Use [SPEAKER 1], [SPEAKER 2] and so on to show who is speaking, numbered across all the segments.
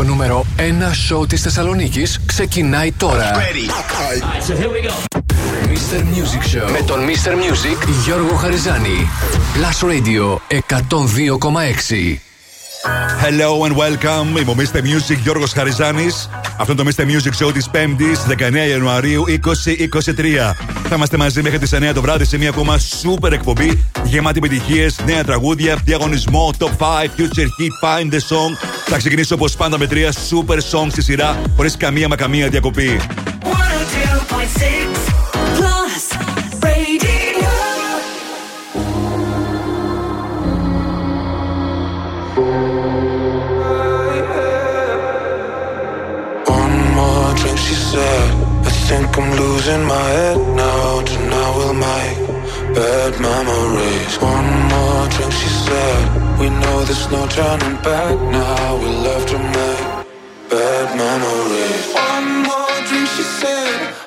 [SPEAKER 1] Το νούμερο 1 σόου της Θεσσαλονίκης ξεκινάει τώρα. Show με τον Mr. Music Γιώργο Χαριζάνη. Plus Radio 102,6.
[SPEAKER 2] Hello and welcome. Είμαι ο Mr. Music Γιώργος Χαριζάνης. Αυτό είναι το Mr. Music Show της 5η 19 Ιανουαρίου 2023. Θα είμαστε μαζί μέχρι τις 9 το βράδυ σε μια ακόμα super εκπομπή γεμάτη επιτυχίες, νέα τραγούδια, διαγωνισμό, top 5, future hit, find the song θα ξεκινήσω όπω πάντα με τρία super songs στη σειρά, χωρί καμία μα καμία διακοπή.
[SPEAKER 3] think I'm losing my head now. Tonight will my bad memories. One more drink, she said. We know there's no turning back now. we love to make bad memories. One more drink, she said.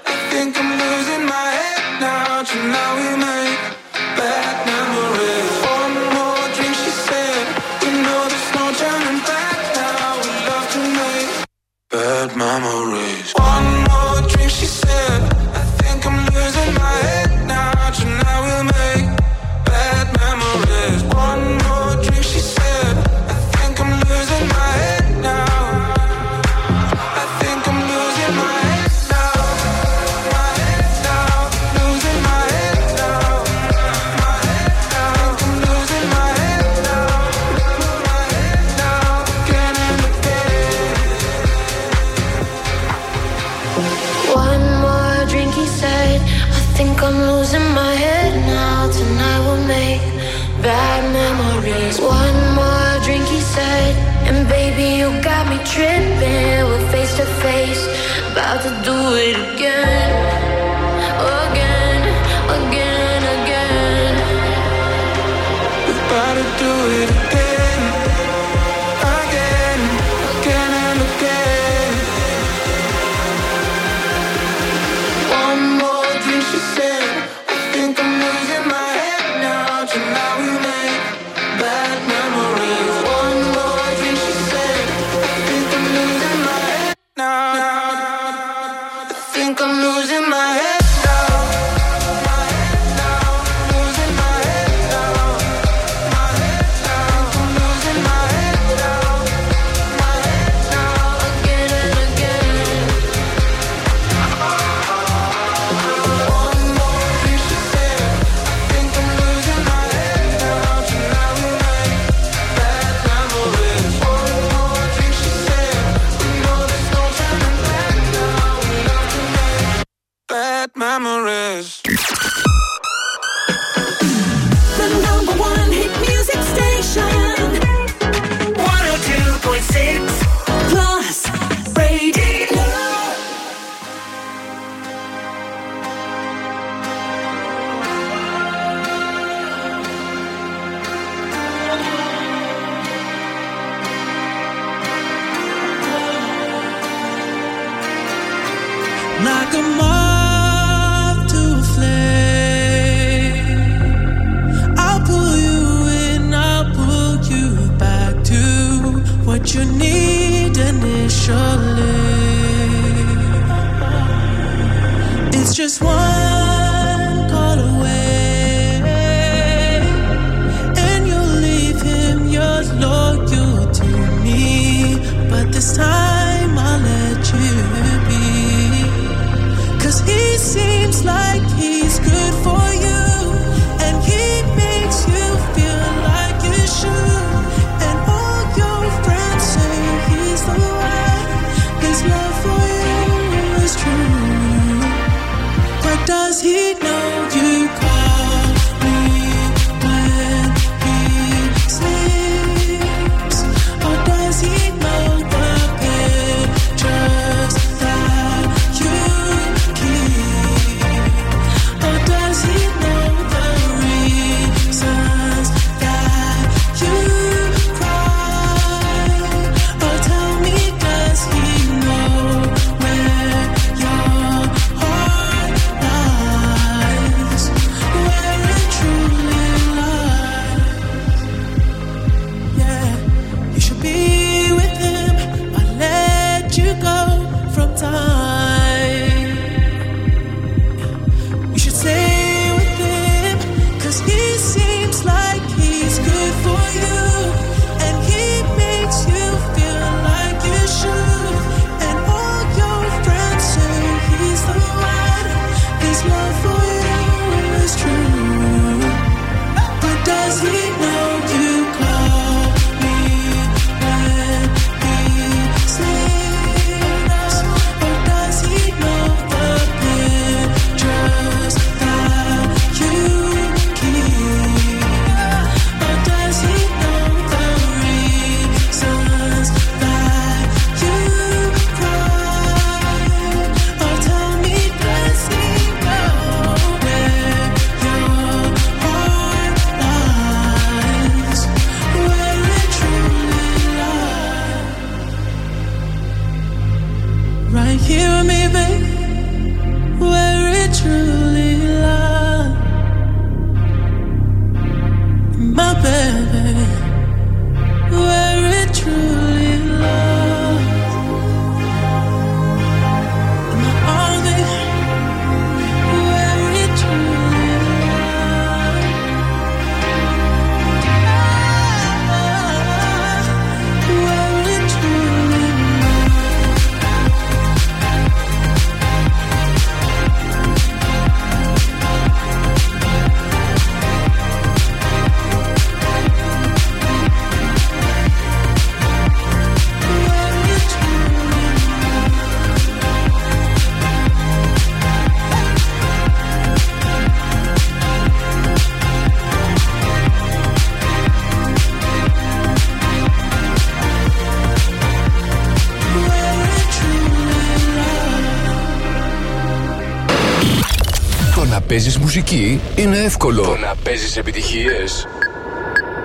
[SPEAKER 1] Παίζεις μουσική είναι εύκολο. Το να παίζεις επιτυχίες.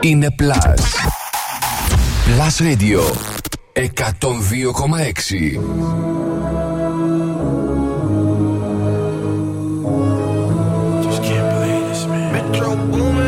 [SPEAKER 1] Είναι Plus. Plus Radio. 102,6
[SPEAKER 4] Somebody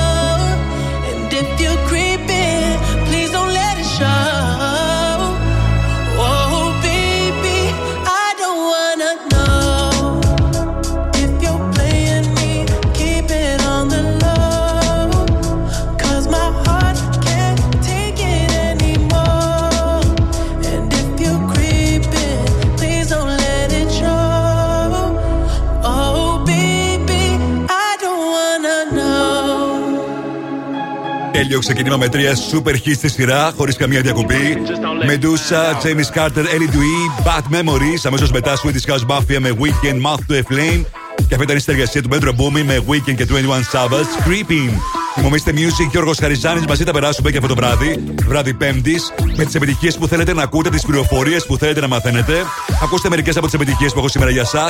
[SPEAKER 2] Τέλειο ξεκίνημα με τρία super hits στη σειρά, χωρίς καμία διακοπή. Medusa, James Carter, Ellie Dewey, Bad Memories. Αμέσως μετά Swedish House Mafia με Weekend, Mouth to a Flame. Και αυτή ήταν η συνεργασία του Metro Boomin με Weekend και 21 Savage. Creeping. Θυμομίστε Music, Γιώργος Χαριζάνης. Μαζί θα περάσουμε και αυτό το βράδυ, βράδυ Πέμπτης, με τις επιτυχίες που θέλετε να ακούτε, τις πληροφορίες που θέλετε να μαθαίνετε. Ακούστε μερικές από τις επιτυχίες που έχω σήμερα για εσά.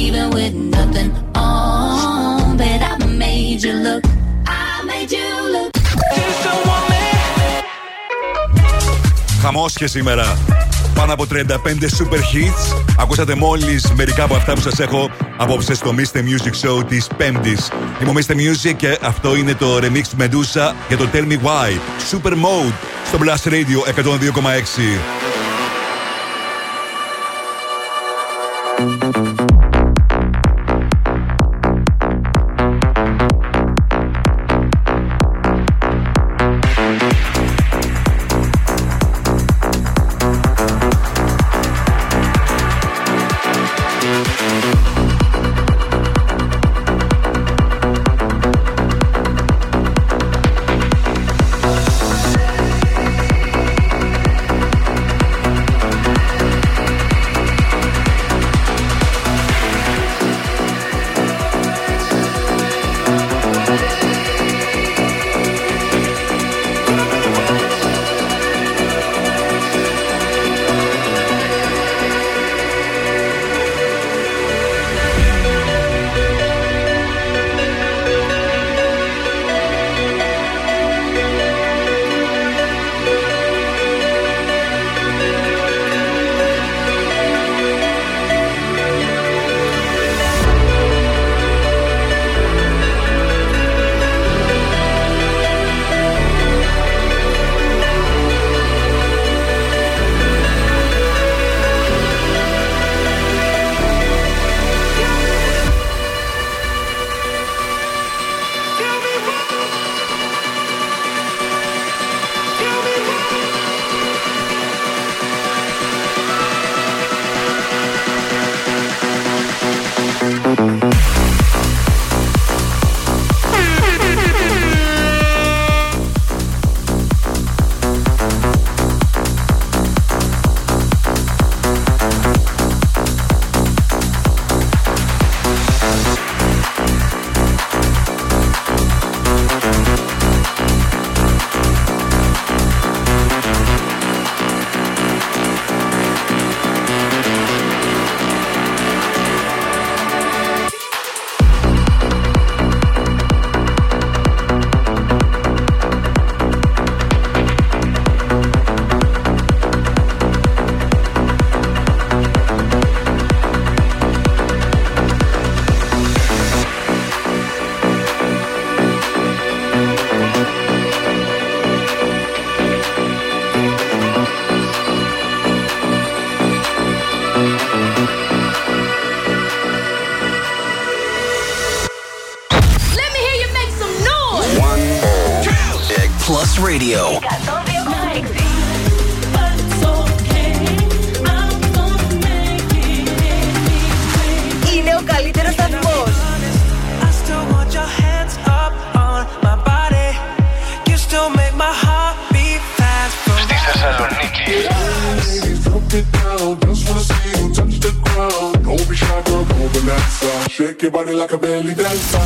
[SPEAKER 5] But even with nothing on, bet I made you look. I made you look.
[SPEAKER 2] Χαμό και σήμερα. Πάνω από 35 super hits. Ακούσατε μόλι μερικά από αυτά που σα έχω απόψε στο Mr. Music Show τη Πέμπτη. Είμαι ο Mr. Music και αυτό είναι το remix του Medusa για το Tell Me Why. Super Mode στο Blast Radio 102,6.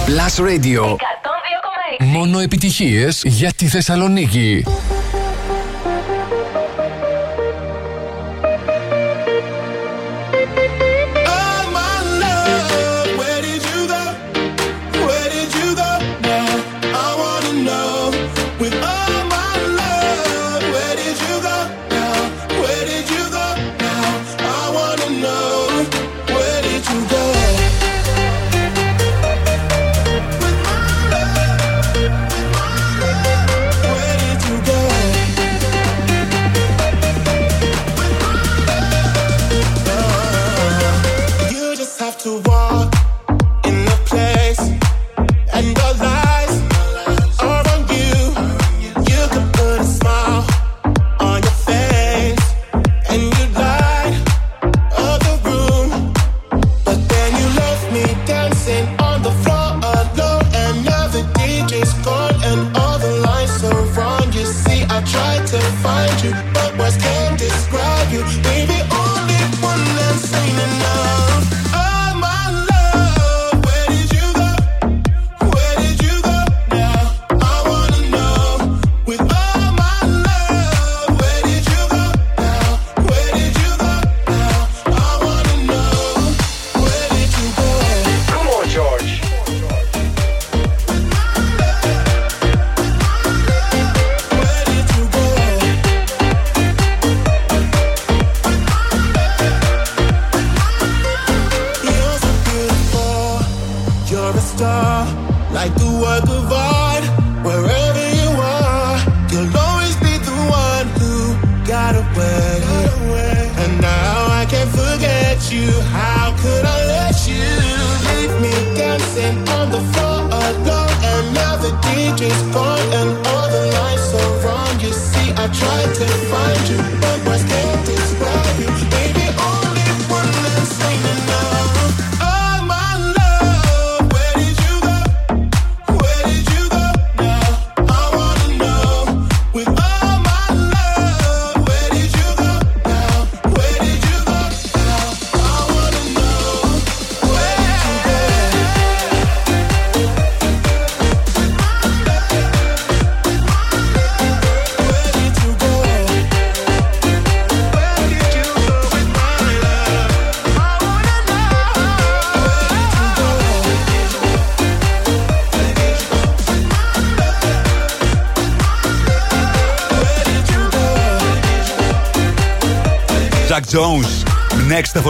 [SPEAKER 6] Plus Radio. Μόνο επιτυχίες για τη Θεσσαλονίκη.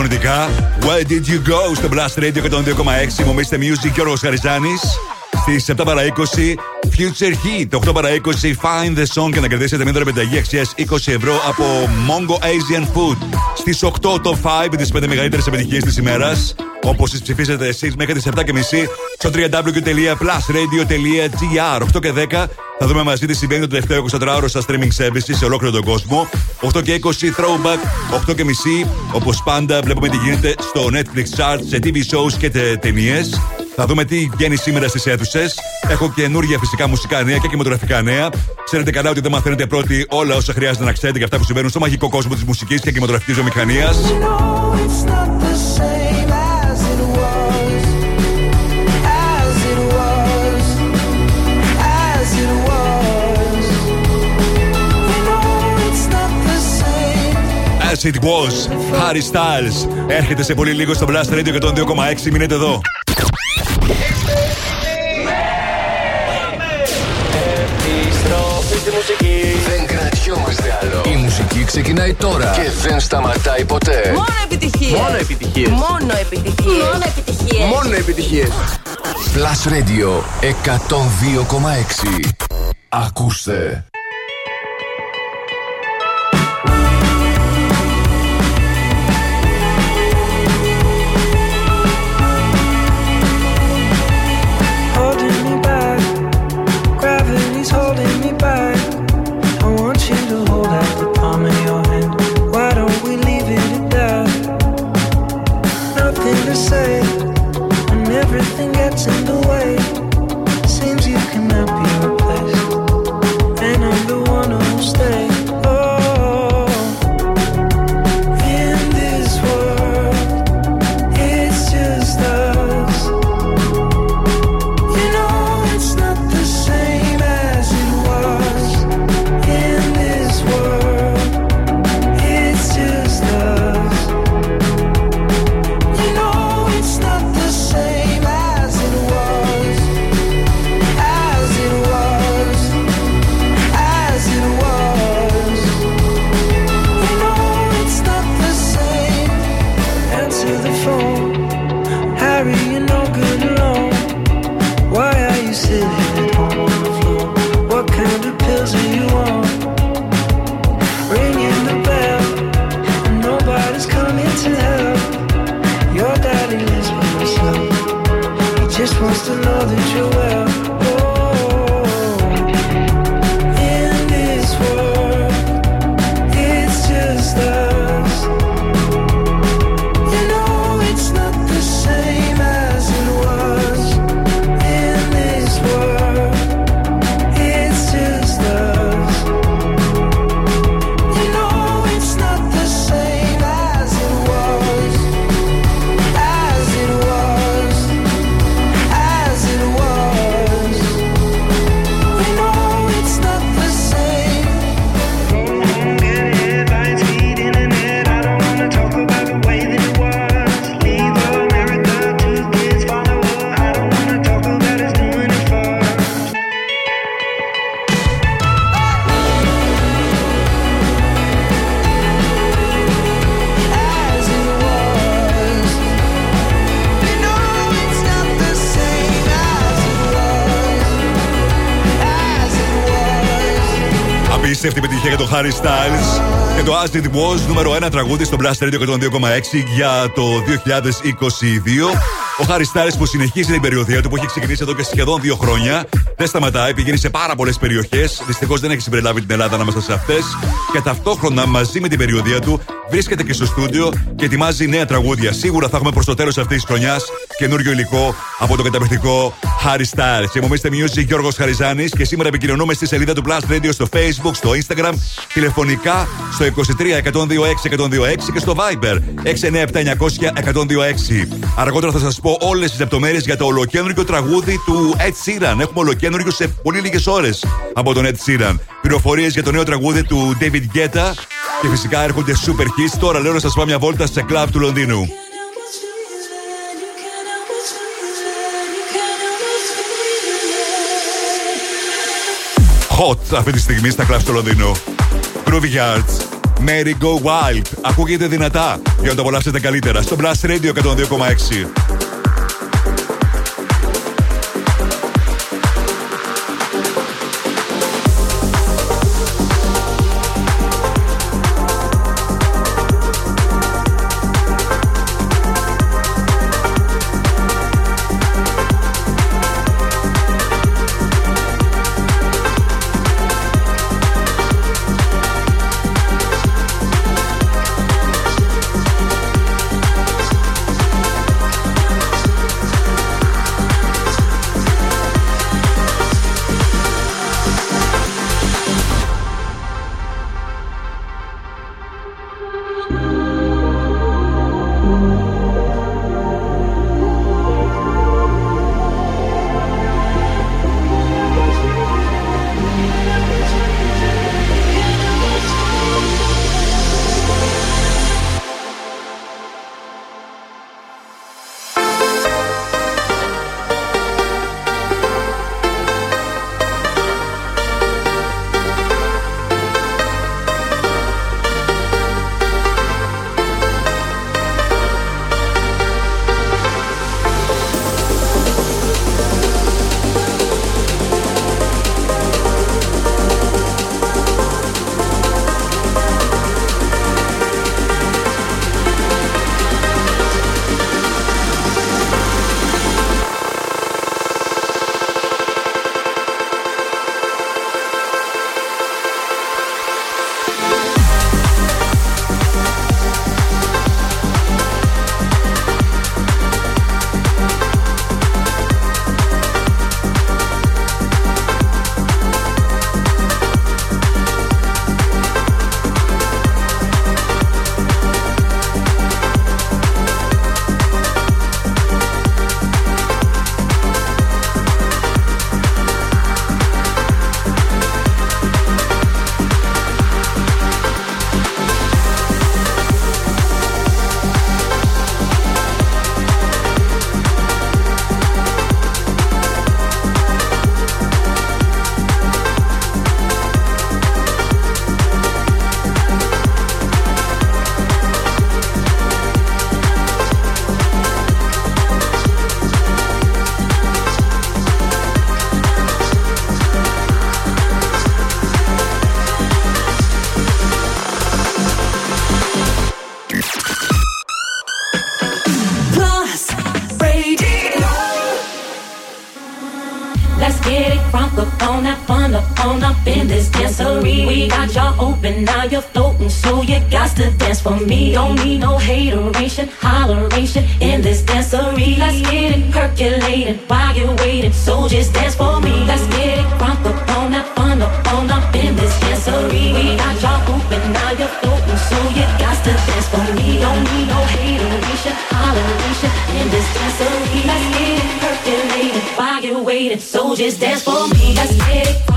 [SPEAKER 2] Φωνητικά. Where did you go στο Blast Radio 102,6. Μομίστε Music και ο Χαριζάνης. Στις 7 παρα 20 Future Heat. 8 παρα 20 Find the Song και να κερδίσετε μια δωρεπιταγή αξίας 20 ευρώ από Mongo Asian Food. Στις 8 το 5 τις 5 μεγαλύτερες επιτυχίες της ημέρας. Όπως τις ψηφίσετε εσείς μέχρι τις 7.30 στο www.plusradio.gr. 8 και 10 θα δούμε μαζί τι συμβαίνει το τελευταίο 24ωρο στα streaming services σε ολόκληρο τον κόσμο. 8 και 20 throwback, 8 και μισή. Όπως πάντα, βλέπουμε τι γίνεται στο Netflix chart, σε TV shows και ταινίες. Θα δούμε τι βγαίνει σήμερα στις αίθουσες. Έχω καινούργια φυσικά μουσικά νέα και κινηματογραφικά νέα. Ξέρετε καλά ότι δεν μαθαίνετε πρώτοι όλα όσα χρειάζεται να ξέρετε για αυτά που συμβαίνουν στο μαγικό κόσμο της μουσικής και
[SPEAKER 7] κινηματογραφικής βιομηχανίας. Same. As it was,
[SPEAKER 2] Harry Styles. Έρχεται σε πολύ λίγο στο Blast Radio 102,6. Μείνετε εδώ.
[SPEAKER 1] Επιστροφή στη μουσική.
[SPEAKER 6] Δεν κρατιόμαστε άλλο. Η μουσική ξεκινάει τώρα και δεν σταματάει ποτέ.
[SPEAKER 8] Μόνο επιτυχίες.
[SPEAKER 1] Μόνο επιτυχίες.
[SPEAKER 8] Μόνο επιτυχίες. Μόνο επιτυχίες.
[SPEAKER 1] Μόνο επιτυχίες.
[SPEAKER 6] Plus Radio 102,6. Ακούστε.
[SPEAKER 2] It Was, νούμερο 1 τραγούδι στο Blast Radio 102,6 για το 2022. Ο Harry Styles που συνεχίζει την περιοδία του που έχει ξεκινήσει εδώ και σχεδόν δύο χρόνια. Δεν σταματάει, πηγαίνει σε πάρα πολλές περιοχές. Δυστυχώς δεν έχει συμπεριλάβει την Ελλάδα ανάμεσα σε αυτές. Και ταυτόχρονα μαζί με την περιοδία του βρίσκεται και στο στούντιο και ετοιμάζει νέα τραγούδια. Σίγουρα θα έχουμε προς το τέλος αυτής της χρονιάς καινούριο υλικό από το καταπληκτικό Harry Styles. Είμαι Mr. Music Γιώργος Χαριζάνης και σήμερα επικοινωνούμε στη σελίδα του Blast Radio στο Facebook, στο Instagram, τηλεφωνικά στο 23 126 126 και στο Viber 697 900 126. Αργότερα θα σας πω όλες τις λεπτομέρειες για το ολοκένουργιο τραγούδι του Ed Sheeran. Έχουμε ολοκένουργιο σε πολύ λίγες ώρες από τον Ed Sheeran. Πληροφορίες για το νέο τραγούδι του David Guetta και φυσικά έρχονται super hits. Τώρα λέω να σας πάω μια βόλτα σε κλαμπ του Λονδίνου. Hot αυτή τη στιγμή στα κλαμπ του Λονδίνου. Groovy Yards. Mary Go Wild. Ακούγεται δυνατά για να το απολαύσετε καλύτερα στο Blast Radio 102,6.
[SPEAKER 9] you got to dance for me. Don't need no hateration, holleration in this dancery. Let's get it percolated while you're waiting. So just dance for me. Let's get it crunk up on that fun up on up in this dancery. We got y'all open, now you're floating. So you got to dance for me. Don't need no hateration, holleration in this dancery. Let's get it percolated while you're waiting. So just dance for me. Let's get it.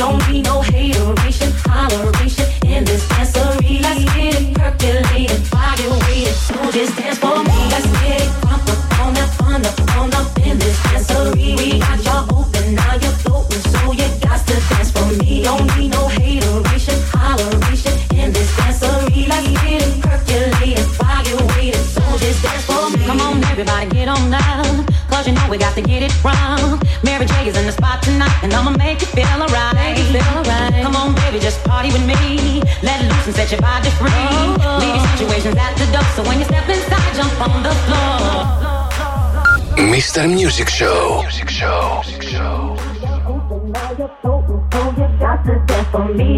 [SPEAKER 9] don't need no hateration, holleration in this dancery. Let's get it percolating, body waiting, so just dance for me. Let's get it pump up, on up, on up, on up in this dancery. We got y'all open, now you're floating, so you got to dance for me. Don't need no hateration, holleration in this dancery. Let's get it percolating, body waiting, so just dance for me. Come on, everybody,
[SPEAKER 10] get on down, cause you know we got
[SPEAKER 11] to get it from. Set your body free. Leave situations at the door, so when you step inside, jump on the floor. Mr. Music Show. Music Show.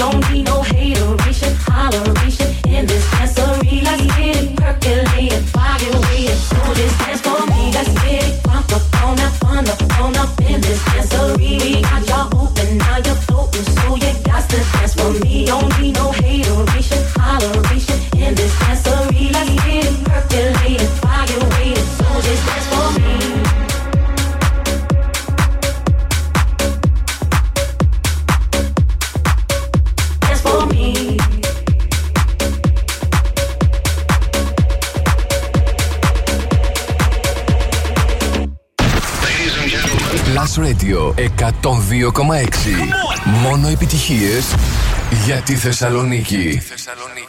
[SPEAKER 11] Don't need no hateration, holleration Μόνο επιτυχίες για τη
[SPEAKER 12] Θεσσαλονίκη. Look what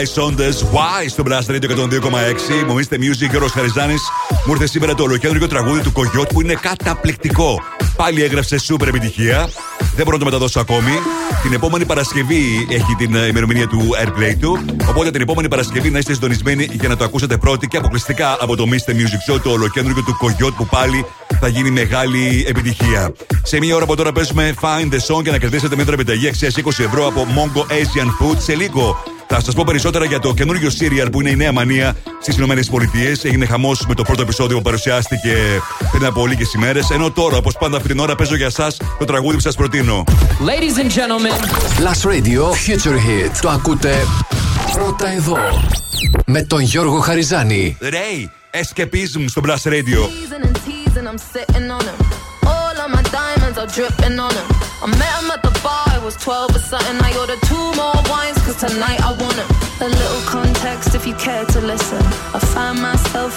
[SPEAKER 12] Karma, Καλάι Σόντε, Why στο Blast Radio 102,6. Μομίστε Music, Γιώργο Χαριζάνης. Μου ήρθε σήμερα το ολοκέντρο τραγούδι του Κογιότ που είναι καταπληκτικό. Πάλι έγραψε σούπερ επιτυχία. Δεν μπορώ να το μεταδώσω ακόμη. Την επόμενη Παρασκευή έχει την ε, ημερομηνία του airplay του. Οπότε την επόμενη Παρασκευή να είστε συντονισμένοι για να το ακούσετε πρώτοι και αποκλειστικά από το Mr. Music Show, το ολοκέντρο του Κογιότ που πάλι θα γίνει μεγάλη επιτυχία. Σε μία ώρα από τώρα παίζουμε Find the Song και να κερδίσετε μια επιταγή αξίας 20 ευρώ από Mongo Asian Food. Σε λίγο
[SPEAKER 2] Θα σας πω περισσότερα για το καινούργιο serial που είναι η νέα μανία στις ΗΠΑ. Έγινε χαμός με το πρώτο επεισόδιο που παρουσιάστηκε πριν από λίγες ημέρες. Ενώ τώρα, όπως πάντα αυτή την ώρα, παίζω για εσά το τραγούδι που σας προτείνω.
[SPEAKER 1] Ladies and gentlemen, Last Radio Future Hit. Το ακούτε πρώτα εδώ. Με τον Γιώργο Χαριζάνη.
[SPEAKER 2] Ray, Escapism στο Blast Radio.
[SPEAKER 5] teasing and teasing, I'm sitting on him. All of my diamonds are dripping on him. I met him at the bar, it was 12 or something. I ordered two more wines, cause tonight I want. A little context if you care to listen. I find myself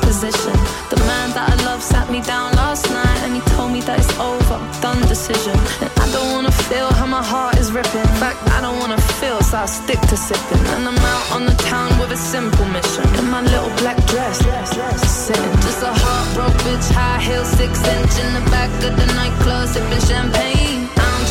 [SPEAKER 5] position. The man that I love sat me down last night and he told me that it's over, done decision. And I don't wanna feel how my heart is ripping. In fact, I don't wanna feel, so I stick to sipping. And I'm out on the town with a simple mission. In my little black dress, sitting. Just a heartbroken bitch, high heel, six inch in the back of the nightclub, sipping champagne.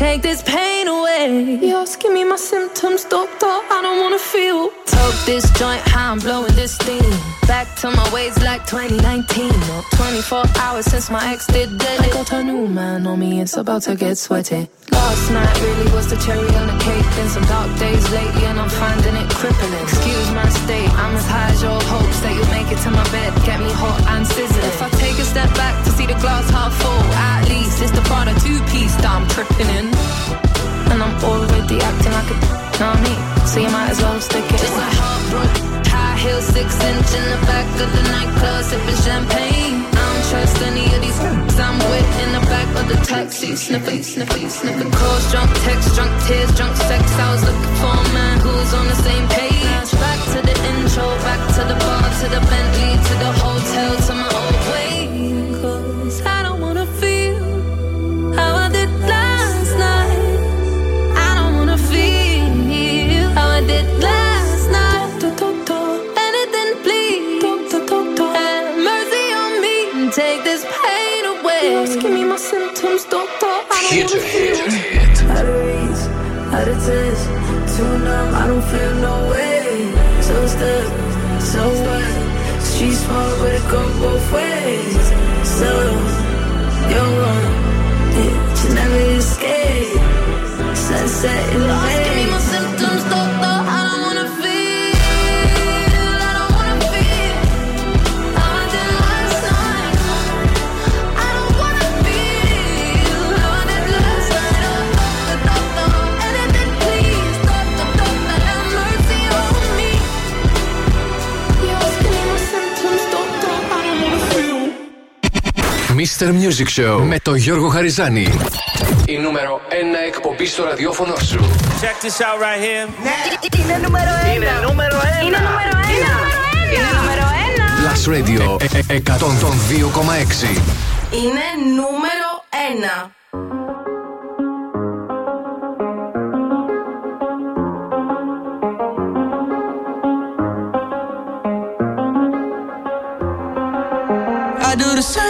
[SPEAKER 5] Take this pain away. You're asking me my symptoms, doctor. I don't wanna feel. Toke this joint, how I'm blowing this steam. Back to my ways like 2019. Or 24 hours since my ex did dead. I got a new man on me, it's about to get sweaty. Last night really was the cherry on the cake. Been some dark days lately, and I'm finding it crippling. Excuse my state, I'm as high as your hopes that you'll make it to my bed. Get me hot and sizzling. If I take a step back to see the glass half full, at least it's the Prada two piece that I'm tripping in. And I'm already acting like a know what I mean? So you might as well stick it. Just a heartbroken high heel, six inch in the back of the nightclub, sipping champagne. I don't trust any of these f***s I'm with in the back of the taxi, sniffing, sniffing, sniffing. Calls, drunk texts, drunk tears, drunk sex. I was looking for a man who was on the same page. Back to the intro, back to the bar, to the Bentley, to the hotel, to my old pain away. You're asking me my symptoms, doctor. I don't
[SPEAKER 1] Hit
[SPEAKER 5] wanna
[SPEAKER 1] hit
[SPEAKER 5] feel. Out of reach, out of touch, too numb. I don't feel no way. So stuck, so what? Street smart, but it go both ways. So you're wrong, yeah, you never escape. Sunset in the Asking
[SPEAKER 1] Mr. Music Show με τον Γιώργο Χαριζάνη. Η νούμερο 1 εκπομπή στο ραδιόφωνο σου.
[SPEAKER 13] Check this out right here.
[SPEAKER 8] Είναι νούμερο ένα.
[SPEAKER 13] Είναι νούμερο ένα.
[SPEAKER 8] Είναι νούμερο ένα. Είναι νούμερο ένα.
[SPEAKER 1] Last Radio ε, ε, 102,6.
[SPEAKER 14] Είναι νούμερο 1.
[SPEAKER 7] I do the same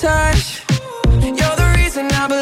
[SPEAKER 7] touch. You're the reason I believe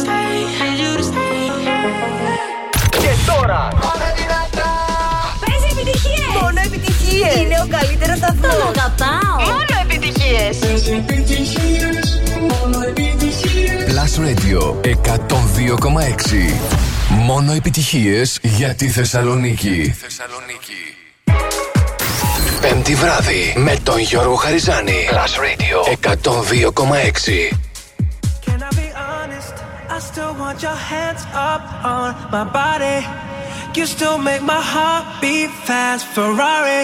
[SPEAKER 8] Είναι ο καλύτερος σταθμός. Τον αγαπάω. Μόνο επιτυχίες.
[SPEAKER 1] Plus Radio 102,6. Μόνο επιτυχίες για τη Θεσσαλονίκη. Πέμπτη βράδυ με τον Γιώργο Χαριζάνη. Plus Radio 102,6.
[SPEAKER 15] Can I be honest? I still want your hands up on my body. You still make my heart beat fast. Ferrari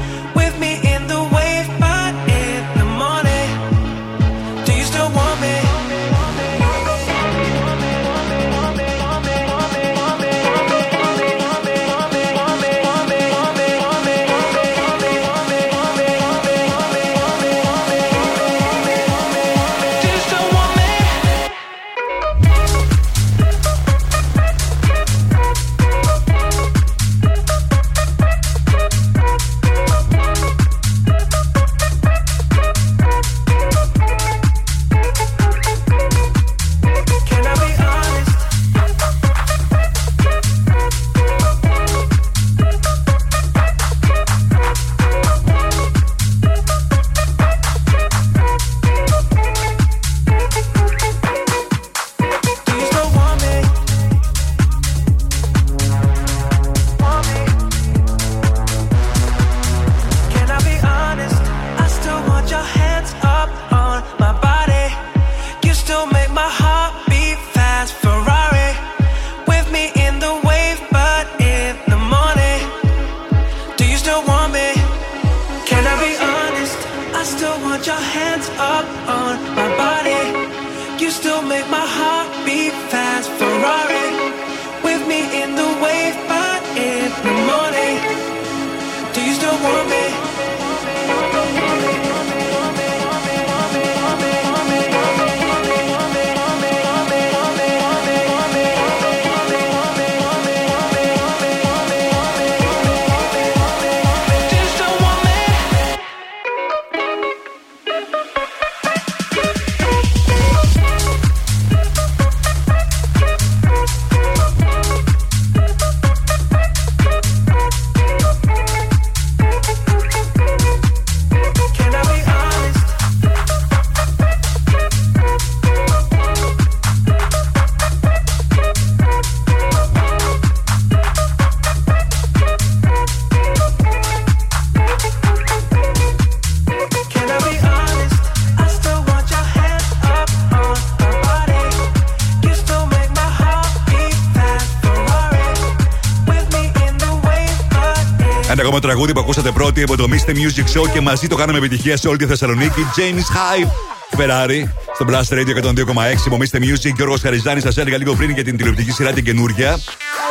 [SPEAKER 2] τραγούδι που ακούσατε πρώτοι από το Mr. Music Show και μαζί το κάναμε επιτυχία σε όλη τη Θεσσαλονίκη. James Hype Ferrari στο Blast Radio 102,6 από Mr. Music. Γιώργος Χαριζάνης, σας έλεγα λίγο πριν για την τηλεοπτική σειρά την καινούρια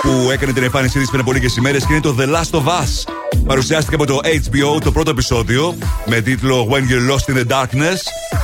[SPEAKER 2] που έκανε την εμφάνισή της πριν από λίγες ημέρες και είναι το The Last of Us. Παρουσιάστηκε από το HBO το πρώτο επεισόδιο με τίτλο When You're Lost in the Darkness.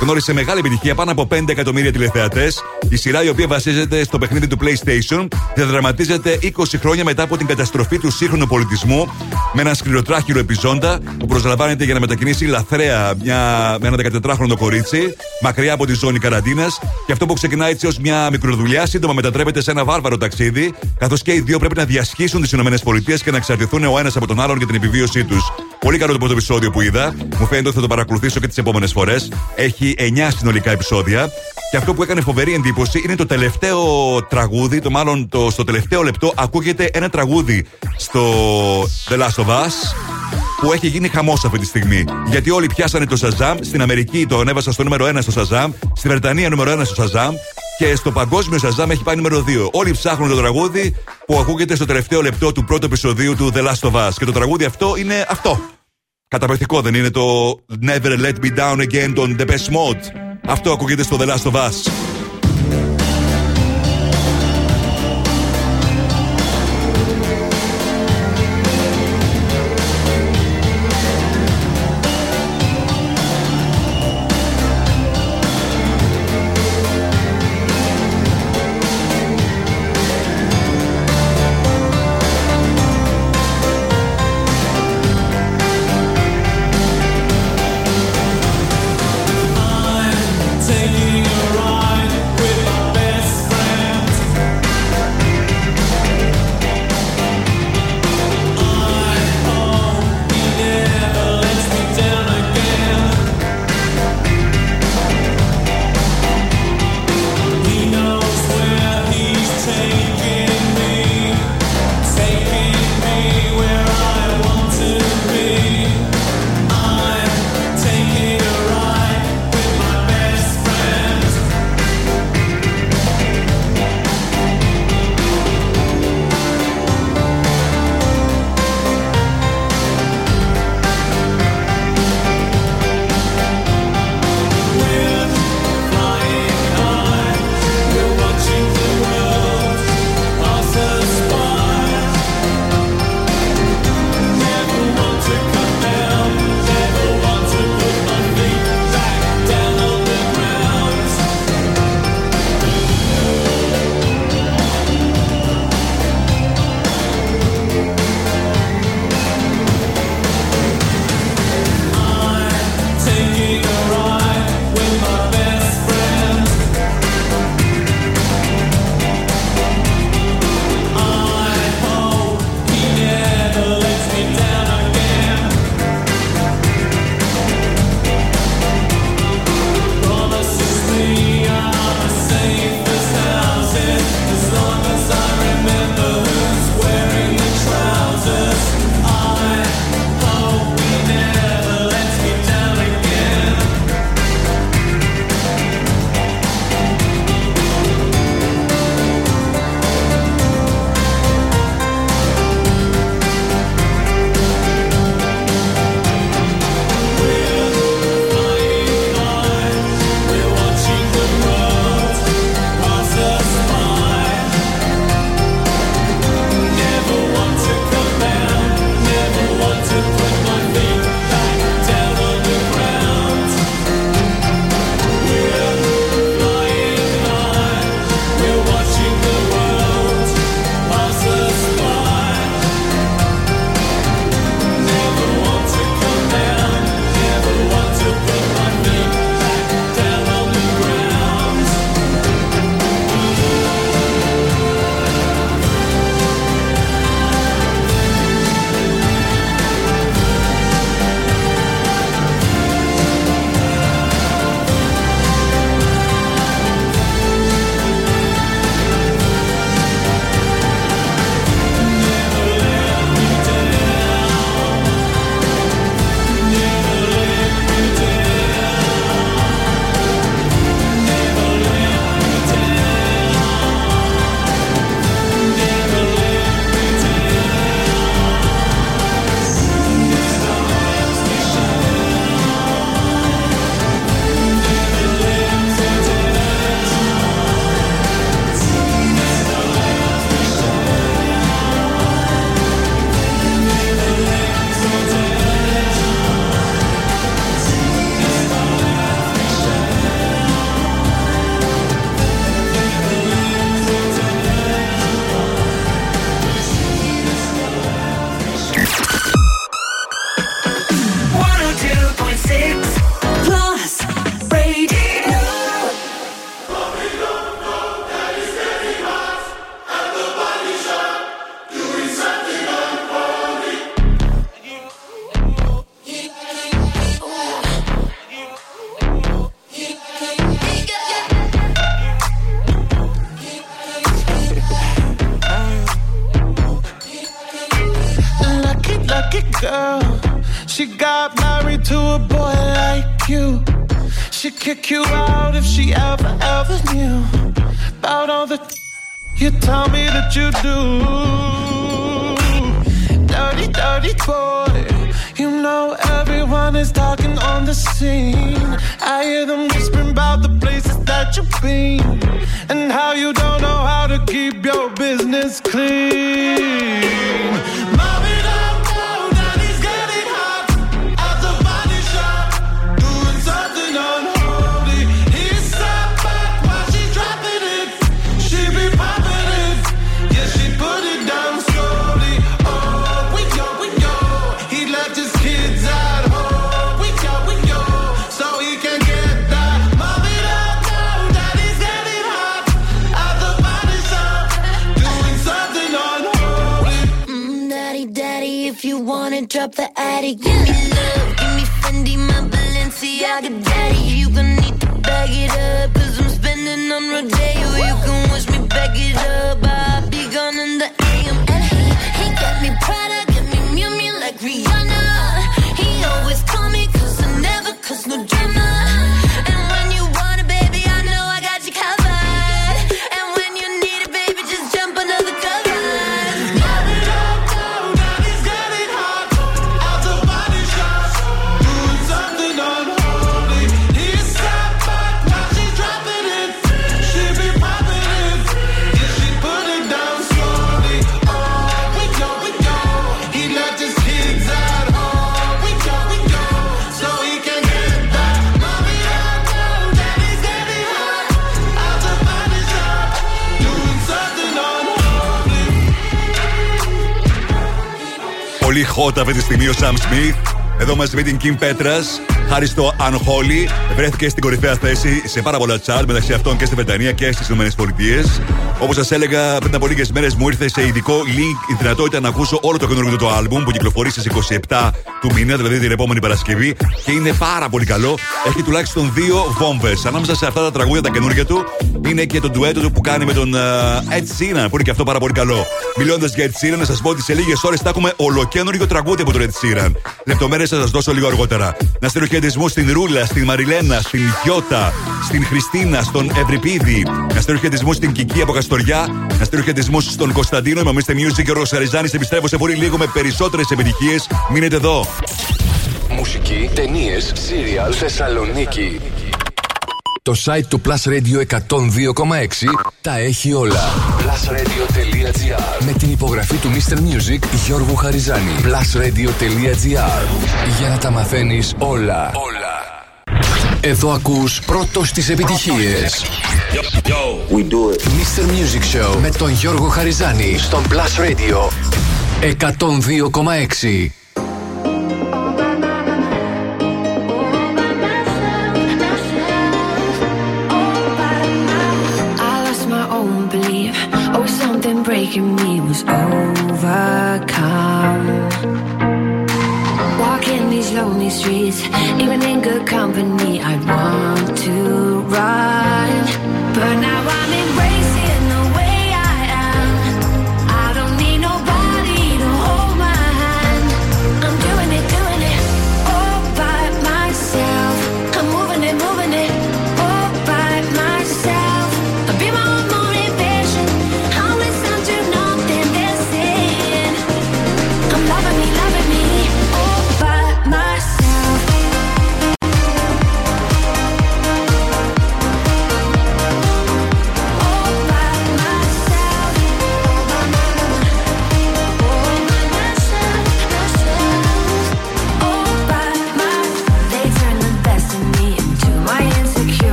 [SPEAKER 2] Γνώρισε μεγάλη επιτυχία πάνω από 5 εκατομμύρια τηλεθεατές. Η σειρά η οποία βασίζεται στο παιχνίδι του PlayStation διαδραματίζεται 20 χρόνια μετά από την καταστροφή του σύγχρονου πολιτισμού με ένα σκληροτράχυλο επιζώντα που προσλαμβάνεται για να μετακινήσει λαθρέα μια, με ένα 14χρονο κορίτσι μακριά από τη ζώνη καραντίνας. Και αυτό που ξεκινά έτσι ως μια μικροδουλειά σύντομα μετατρέπεται σε ένα βάρβαρο ταξίδι, καθώς και οι δύο πρέπει να διασχίσουν τις ΗΠΑ και να εξαρτηθούν ο ένας από τον άλλον για την επιβίωσή τους. Πολύ καλό το πρώτο επεισόδιο που είδα. Μου φαίνεται ότι θα το παρακολουθήσω και τις επόμενες φορές. Έχει 9 συνολικά επεισόδια. Και αυτό που έκανε φοβερή εντύπωση είναι το τελευταίο τραγούδι, το μάλλον το, στο τελευταίο λεπτό ακούγεται ένα τραγούδι στο The Last of Us που έχει γίνει χαμός αυτή τη στιγμή. Γιατί όλοι πιάσανε το Shazam. Στην Αμερική το ανέβασα στο νούμερο 1 στο Shazam. Στη Βρετανία νούμερο 1 στο Shazam. Και στο παγκόσμιο Shazam έχει πάει νούμερο 2. Όλοι ψάχνουν το τραγούδι που ακούγεται στο τελευταίο λεπτό του πρώτου επεισοδίου του The Last of Us. Και το τραγούδι αυτό είναι αυτό. Καταπληκτικό δεν είναι το Never Let Me Down Again των The Best Mode. Αυτό ακούγεται στο The Last of Us. Εδώ μαζί με την Kim Petras. Χάρη στο Unholy, βρέθηκε στην κορυφαία θέση σε πάρα πολλά τσάρτ μεταξύ αυτών και στη Βρετανία και στις ΗΠΑ. Όπως σας έλεγα, πριν από λίγες μέρες μου ήρθε σε ειδικό link η δυνατότητα να ακούσω όλο το καινούργιο του album που κυκλοφορεί στις 27 του μήνα, δηλαδή την επόμενη Παρασκευή. Και είναι πάρα πολύ καλό. Έχει τουλάχιστον δύο βόμβες. Ανάμεσα σε αυτά τα τραγούδια τα καινούργια του είναι και το ντουέτο του που κάνει με τον uh, Ed Sheeran, που είναι και αυτό πάρα πολύ καλό. Μιλώντας για Ed Sheeran, να σας πω ότι σε λίγες ώρες θα έχουμε ολοκένουργιο τραγούδι από τον Ed Sheeran. Λεπτομέρειες θα σας δώσω λίγο αργότερα. Να στείλω χαιρετισμού στην Ρούλα, στην Μαριλένα, στην Γιώτα, στην Χριστίνα, στον Ευρυπίδη. Να στείλω χαιρετισμού στην Κική από Καστοριά. Να στείλω χαιρετισμού στον Κωνσταντίνο. Είμαι ο Mr. Music και ο Ροσαριζάνη. Επιστρέφω σε πολύ λίγο με περισσότερες επιτυχίες. Μείνετε εδώ.
[SPEAKER 1] Μουσική, ταινίες, σύριαλ, Θεσσαλονίκη. Το site του Plus Radio 102,6 τα έχει όλα. Plusradio.gr Με την υπογραφή του Mr. Music Γιώργου Χαριζάνη. Plusradio.gr Για να τα μαθαίνεις όλα. Όλα. Εδώ ακούς πρώτος τις επιτυχίες.
[SPEAKER 16] We do it.
[SPEAKER 1] Mr. Music Show με τον Γιώργο Χαριζάνη στον Plus Radio 102,6.
[SPEAKER 5] Breaking me was overcome. Walking these lonely streets, even in good company, I want to run. But now I'm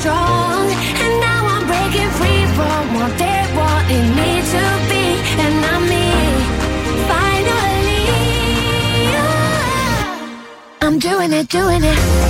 [SPEAKER 5] strong. And now I'm breaking free from what they wanted me to be. And I'm me, finally. Yeah. I'm doing it, doing it.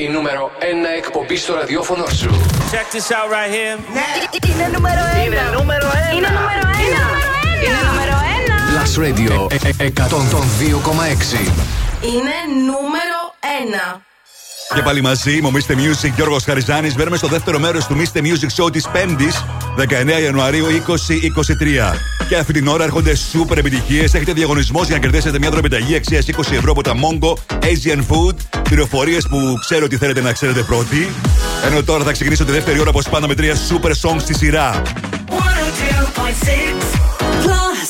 [SPEAKER 1] Η νούμερο 1 εκπομπή στο ραδιόφωνο σου.
[SPEAKER 13] Check this out right here.
[SPEAKER 8] Είναι νούμερο 1. Είναι νούμερο 1. Είναι νούμερο 1. Είναι νούμερο 1.
[SPEAKER 1] Plus Radio ε, ε, 102,6.
[SPEAKER 17] Είναι νούμερο 1.
[SPEAKER 2] Και πάλι μαζί, είμαι ο Mr. Music Γιώργος Χαριζάνης. Μπαίνουμε στο δεύτερο μέρος του Mr. Music Show της 5η, 19 Ιανουαρίου 2023. Και αυτή την ώρα έρχονται σούπερ επιτυχίες. Έχετε διαγωνισμός για να κερδίσετε μια δωρεπιταγή αξία 20 ευρώ από τα Mongo Asian Food. Πληροφορίες που ξέρω ότι θέλετε να ξέρετε πρώτοι. Ενώ τώρα θα ξεκινήσω τη δεύτερη ώρα, όπως πάντα, με τρία super songs στη σειρά.
[SPEAKER 18] 102.6 Plus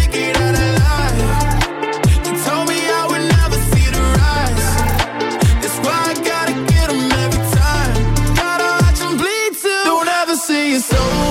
[SPEAKER 6] so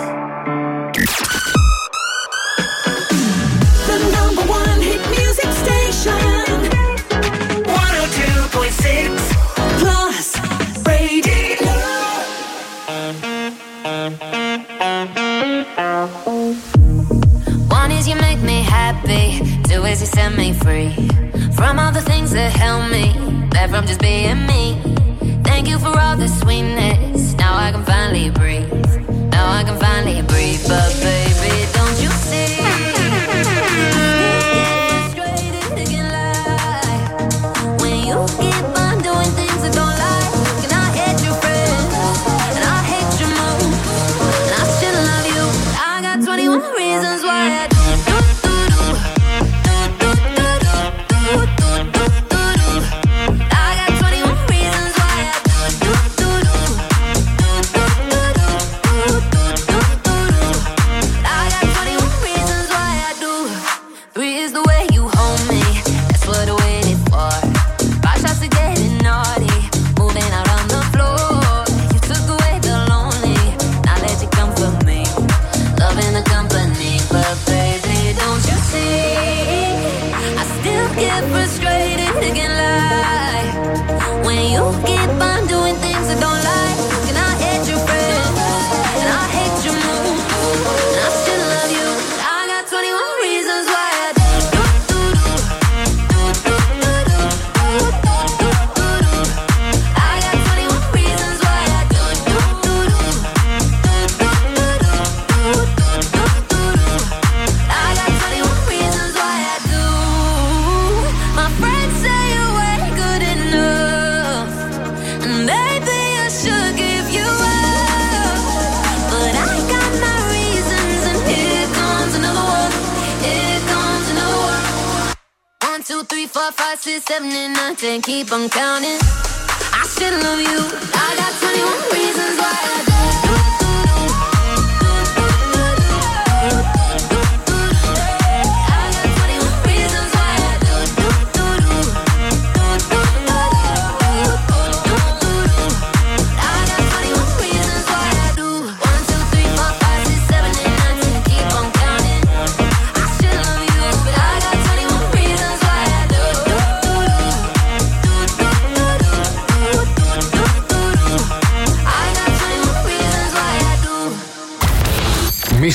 [SPEAKER 19] and keep on counting.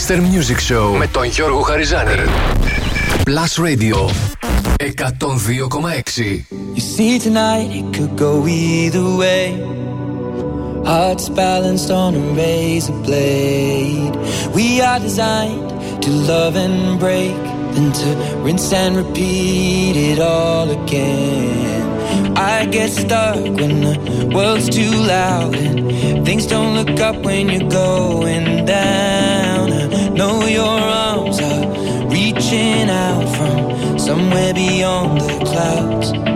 [SPEAKER 1] Monster Music Show με τον Γιώργο Χαριζάνη. Plus Radio 102,6.
[SPEAKER 7] You see tonight it could go either way. Hearts balanced on a razor blade. We are designed to love and break, to rinse and repeat it all again. I get stuck when the world's too loud and things don't look up when you're going down your arms are reaching out from somewhere beyond the clouds.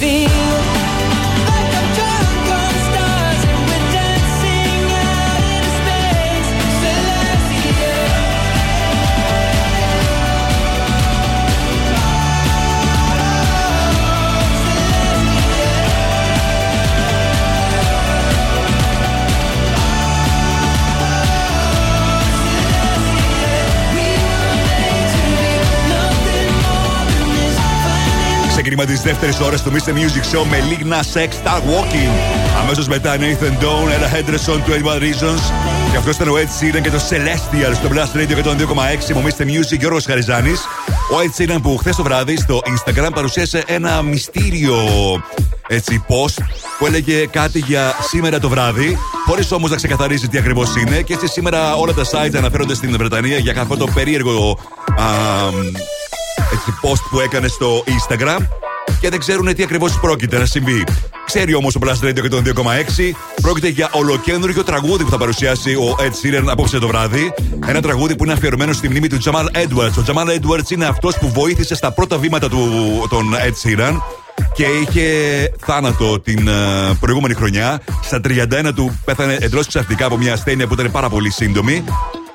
[SPEAKER 2] Ξεκίνημα τη δεύτερη ώρα του Mr. Music Show με Ligna Sex Star Walking. Αμέσως μετά Nathan Dawn, Ella Henderson, 21 Reasons. Και αυτός ήταν ο Ed Sheeran και το Celestial στο Blast Radio 102,6 με Mr. Music Γιώργο Χαριζάνης. Ο Ed Sheeran που χθες το βράδυ στο Instagram παρουσίασε ένα μυστήριο έτσι, post που έλεγε κάτι για σήμερα το βράδυ, χωρίς όμως να ξεκαθαρίζει τι ακριβώς είναι. Και έτσι σήμερα όλα τα sites αναφέρονται στην Βρετανία για αυτό το περίεργο α, έτσι, post που έκανε στο Instagram και δεν ξέρουν τι ακριβώς πρόκειται να συμβεί. Ξέρει όμως ο Blast Radio και τον 2,6 πρόκειται για ολοκένουργιο τραγούδι που θα παρουσιάσει ο Ed Sheeran απόψε το βράδυ. Ένα τραγούδι που είναι αφιερωμένο στη μνήμη του Jamal Edwards. Ο Jamal Edwards είναι αυτός που βοήθησε στα πρώτα βήματα του τον Ed Sheeran και είχε θάνατο την ε, προηγούμενη χρονιά. Στα 31 του πέθανε εντό ξαφνικά από μια ασθένεια που ήταν πάρα πολύ σύντομη.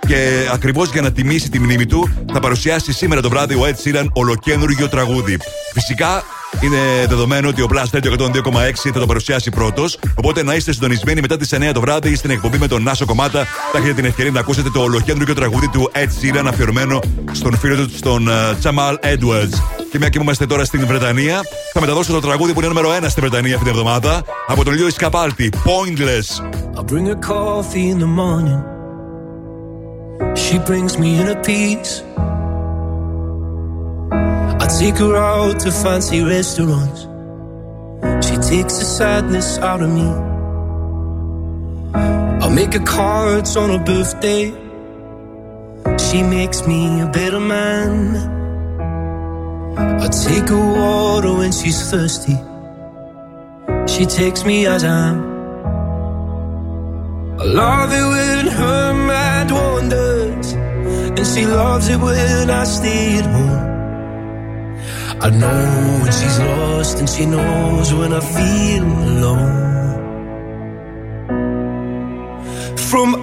[SPEAKER 2] Και ακριβώς για να τιμήσει τη μνήμη του, θα παρουσιάσει σήμερα το βράδυ ο Ed Sheeran ολοκένουργιο τραγούδι. Φυσικά είναι δεδομένο ότι ο Blast Radio 102,6 θα το παρουσιάσει πρώτος. Οπότε να είστε συντονισμένοι μετά τις 9 το βράδυ στην εκπομπή με τον Νάσο Κομμάτα. Θα έχετε την ευκαιρία να ακούσετε το ολοκένουργιο τραγούδι του Ed Sheeran αφιερωμένο στον φίλο του, στον Jamal Edwards. Και μια και είμαστε τώρα στην Βρετανία, θα μεταδώσω το τραγούδι που είναι νούμερο 1 στη Βρετανία αυτή την εβδομάδα από τον Λίο Ισκαπάλτη. Pointless.
[SPEAKER 20] I bring her coffee in the morning. She brings me inner peace. I take her out to fancy restaurants. She takes the sadness out of me. I make her cards on her birthday. She makes me a better man. I take her water when she's thirsty. She takes me as I am. I love it when her mind wanders, and she loves it when I stay at home. I know when she's lost, and she knows when I feel alone. From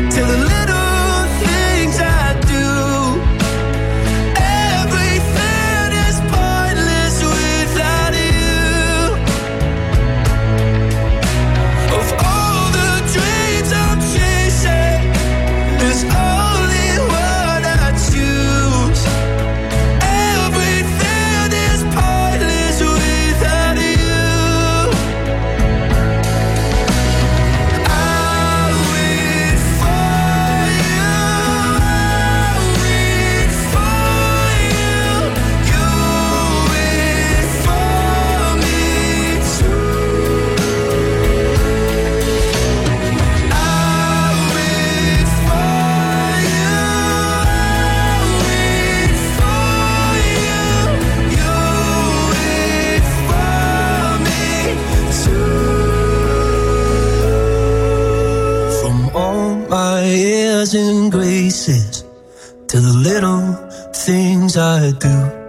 [SPEAKER 21] and graces to the little things I do.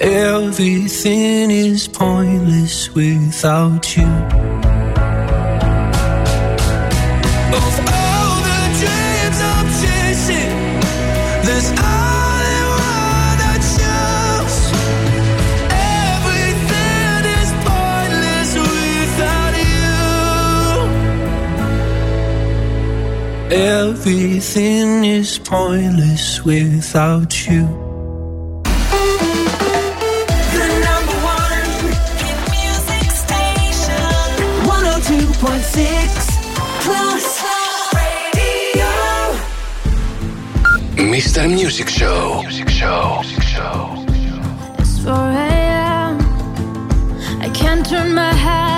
[SPEAKER 21] Everything is pointless without you. Everything is pointless without you.
[SPEAKER 20] The number one hit music station. 102.6 Plus Radio.
[SPEAKER 1] Mr. Music Show. Music Show. Music Show.
[SPEAKER 22] It's 4 a.m. I can't turn my head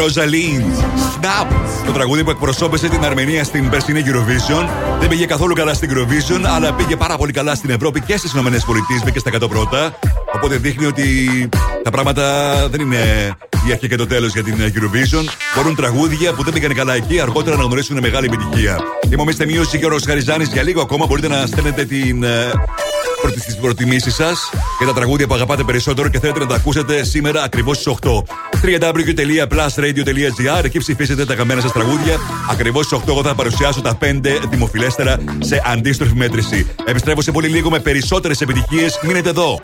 [SPEAKER 2] Ροζαλίν. Snap. Το τραγούδι που εκπροσώπησε την Αρμενία στην περσινή Eurovision. Δεν πήγε καθόλου καλά στην Eurovision, αλλά πήγε πάρα πολύ καλά στην Ευρώπη και στις ΗΠΑ. Μπήκε στα 100 πρώτα. Οπότε δείχνει ότι τα πράγματα δεν είναι η αρχή και το τέλος για την Eurovision. Μπορούν τραγούδια που δεν πήγαν καλά εκεί αργότερα να γνωρίσουν μεγάλη επιτυχία. Είμαι ο Mr. Music και ο Ροσχαριζάνη. Για λίγο ακόμα μπορείτε να στέλνετε την ε, πρώτη στις προτιμήσεις σας για τα τραγούδια που αγαπάτε περισσότερο και θέλετε να τα ακούσετε σήμερα ακριβώς στις 8. www.plusradio.gr Εκεί ψηφίσετε τα καμένα σας τραγούδια. Ακριβώς στις 8 εγώ θα παρουσιάσω τα 5 δημοφιλέστερα σε αντίστροφη μέτρηση. Επιστρέφω σε πολύ λίγο με περισσότερες επιτυχίες. Μείνετε εδώ.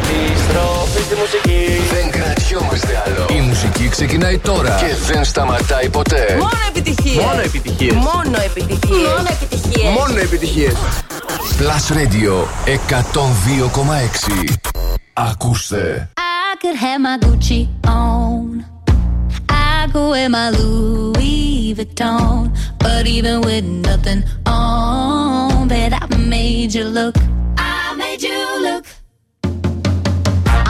[SPEAKER 1] Επιστροφή στη μουσική. Δεν κρατιόμαστε άλλο. Η μουσική ξεκινάει τώρα και δεν σταματάει ποτέ.
[SPEAKER 8] Μόνο επιτυχίες.
[SPEAKER 1] Μόνο επιτυχίες.
[SPEAKER 8] Μόνο επιτυχίες. Μόνο επιτυχίες.
[SPEAKER 1] Μόνο επιτυχίες. Plus Radio 102,6. Ακούστε.
[SPEAKER 5] I could have my Gucci on. I go wear my Louis Vuitton. But even with nothing on, bet I made you look. I made you look.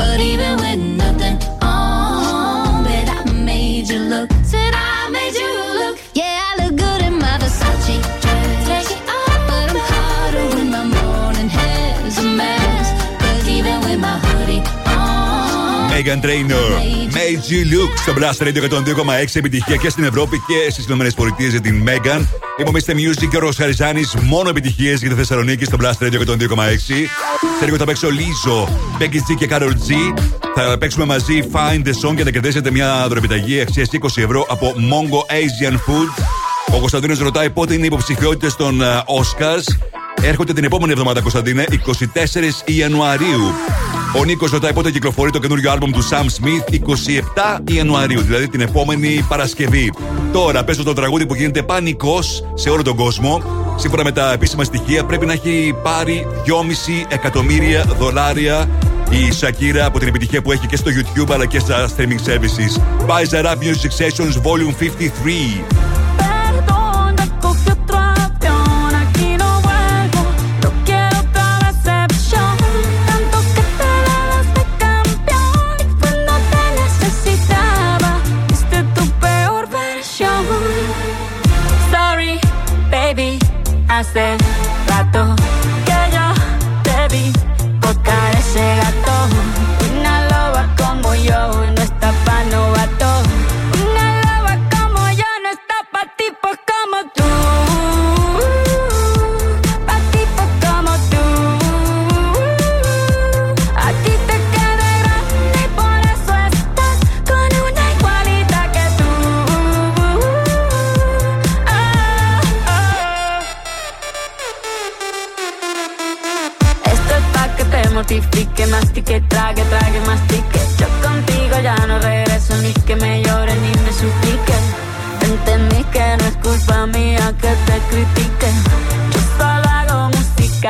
[SPEAKER 22] But even with
[SPEAKER 2] Megan Trainor, Made You Look στο Blast Radio 102,6 επιτυχία και στην Ευρώπη και στις ΗΠΑ για την Megan. Είμαι ο Mr. Music και ο Ρος Χαριζάνης, μόνο επιτυχίες για τη Θεσσαλονίκη στο Blast Radio 102,6. Σε λίγο θα παίξω Λίζο, Becky G και Carol G. Θα παίξουμε μαζί Find the Song και θα κερδίσετε μια δωρεπιταγή αξίας 20 ευρώ από Mongo Asian Food. Ο Κωνσταντίνος ρωτάει πότε είναι οι υποψηφιότητε των ε, Oscars. Έρχονται την επόμενη εβδομάδα, Κωνσταντίνε, 24 Ιανουαρίου. Ο Νίκος ρωτάει πότε κυκλοφορεί το καινούριο άλμπουμ του Sam Smith 27 Ιανουαρίου, δηλαδή την επόμενη Παρασκευή. Τώρα παίζω το τραγούδι που γίνεται πανικός σε όλο τον κόσμο. Σύμφωνα με τα επίσημα στοιχεία, πρέπει να έχει πάρει 2,5 εκατομμύρια δολάρια η Σακύρα από την επιτυχία που έχει και στο YouTube αλλά και στα streaming services. By Rap Music Sessions Volume 53.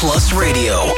[SPEAKER 5] Plus Radio.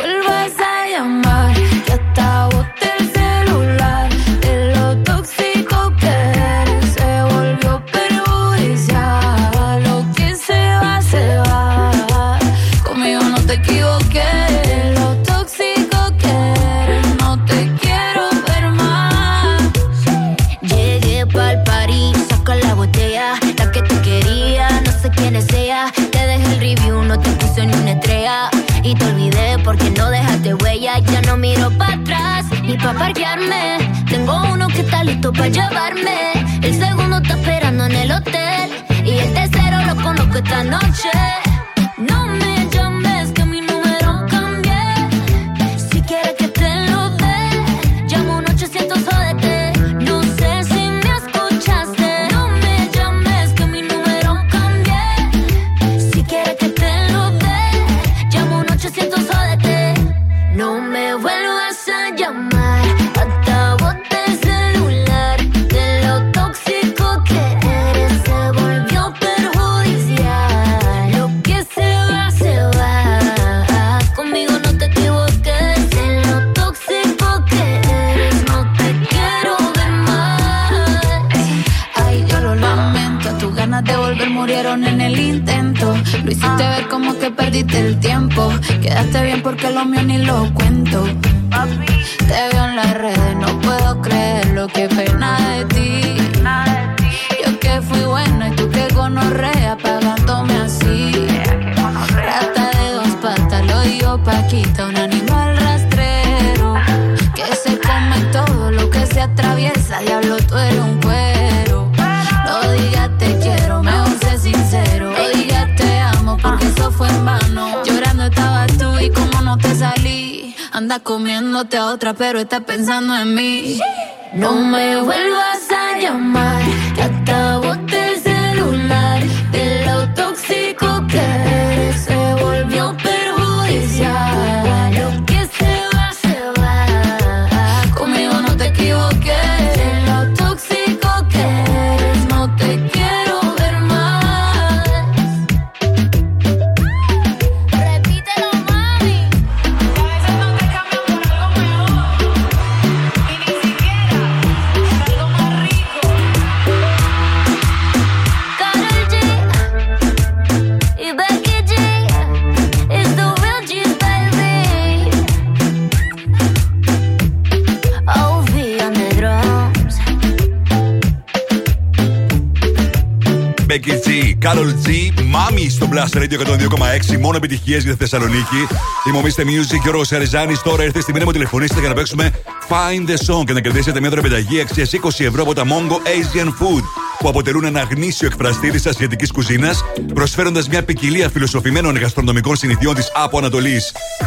[SPEAKER 2] Μόνο επιτυχίες για τη Θεσσαλονίκη. Είμαι Music και ο Ρος Αριζάνη. Τώρα ήρθε η στιγμή να μου τηλεφωνήσετε για να παίξουμε Find the Song και να κερδίσετε μια δωρεπιταγή αξίας 20 ευρώ από τα Mongo Asian Food που αποτελούν ένα γνήσιο εκφραστήρι της ασιατικής κουζίνας, προσφέροντας μια ποικιλία φιλοσοφημένων γαστρονομικών συνηθιών της από Ανατολή.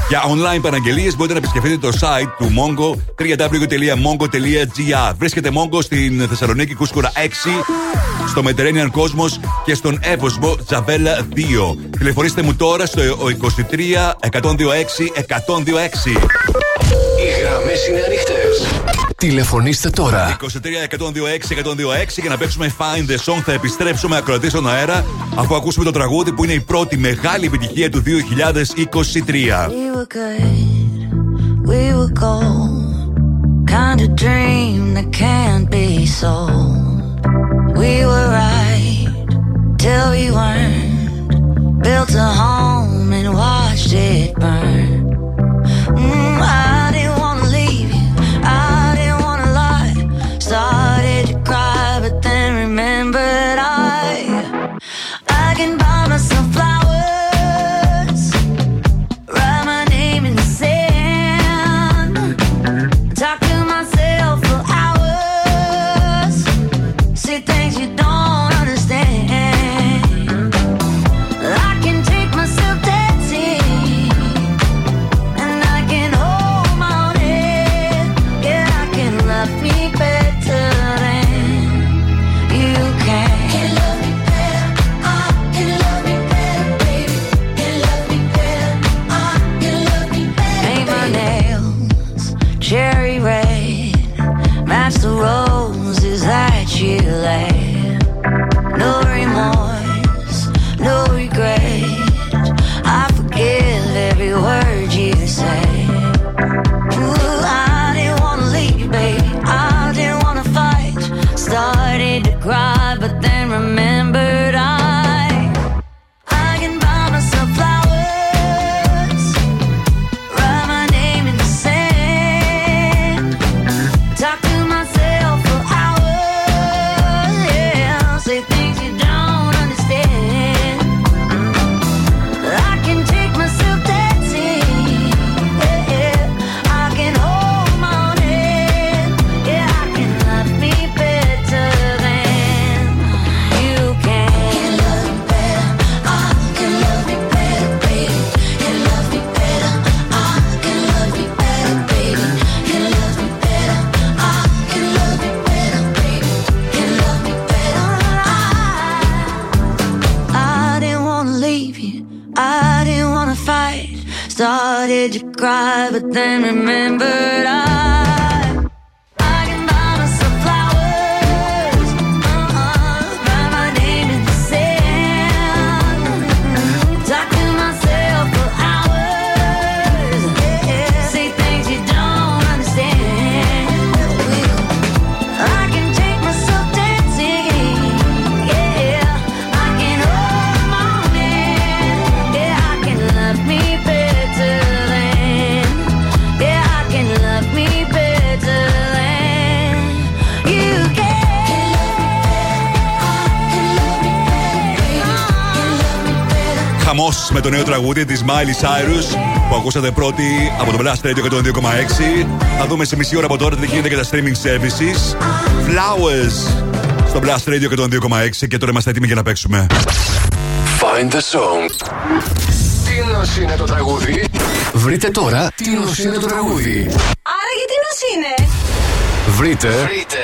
[SPEAKER 2] Για online παραγγελίες μπορείτε να επισκεφτείτε το site του Mongo www.mongo.gr. Βρίσκεται Mongo στην Θεσσαλονίκη Κούσκουρα 6, στο Mediterranean Cosmos και στον Εύωσμο Τζαβέλα 2. Τηλεφωνήστε μου τώρα στο 23 126 126.
[SPEAKER 1] Οι γραμμές είναι ανοιχτές. Τηλεφωνήστε τώρα.
[SPEAKER 2] 23 126 126 για να παίξουμε Find the Song. Θα επιστρέψουμε ακροατής στον αέρα αφού ακούσουμε το τραγούδι που είναι η πρώτη μεγάλη επιτυχία του 2023.
[SPEAKER 5] We were good, we were gold. Kind of dream that can't be sold. We were right till we weren't. Built a home and watched it burn. Mm, I
[SPEAKER 2] της Miley Cyrus που ακούσατε πρώτη από το Blast Radio 102,6. Θα δούμε σε μισή ώρα από τώρα τι γίνεται και τα streaming services. Flowers στο Blast Radio 102,6 και τώρα είμαστε έτοιμοι για να παίξουμε.
[SPEAKER 1] Find the song. Τι νος είναι το τραγούδι; Βρείτε τώρα τι νος είναι το τραγούδι.
[SPEAKER 8] Άρα γιατί νος είναι;
[SPEAKER 1] Βρείτε. Βρείτε.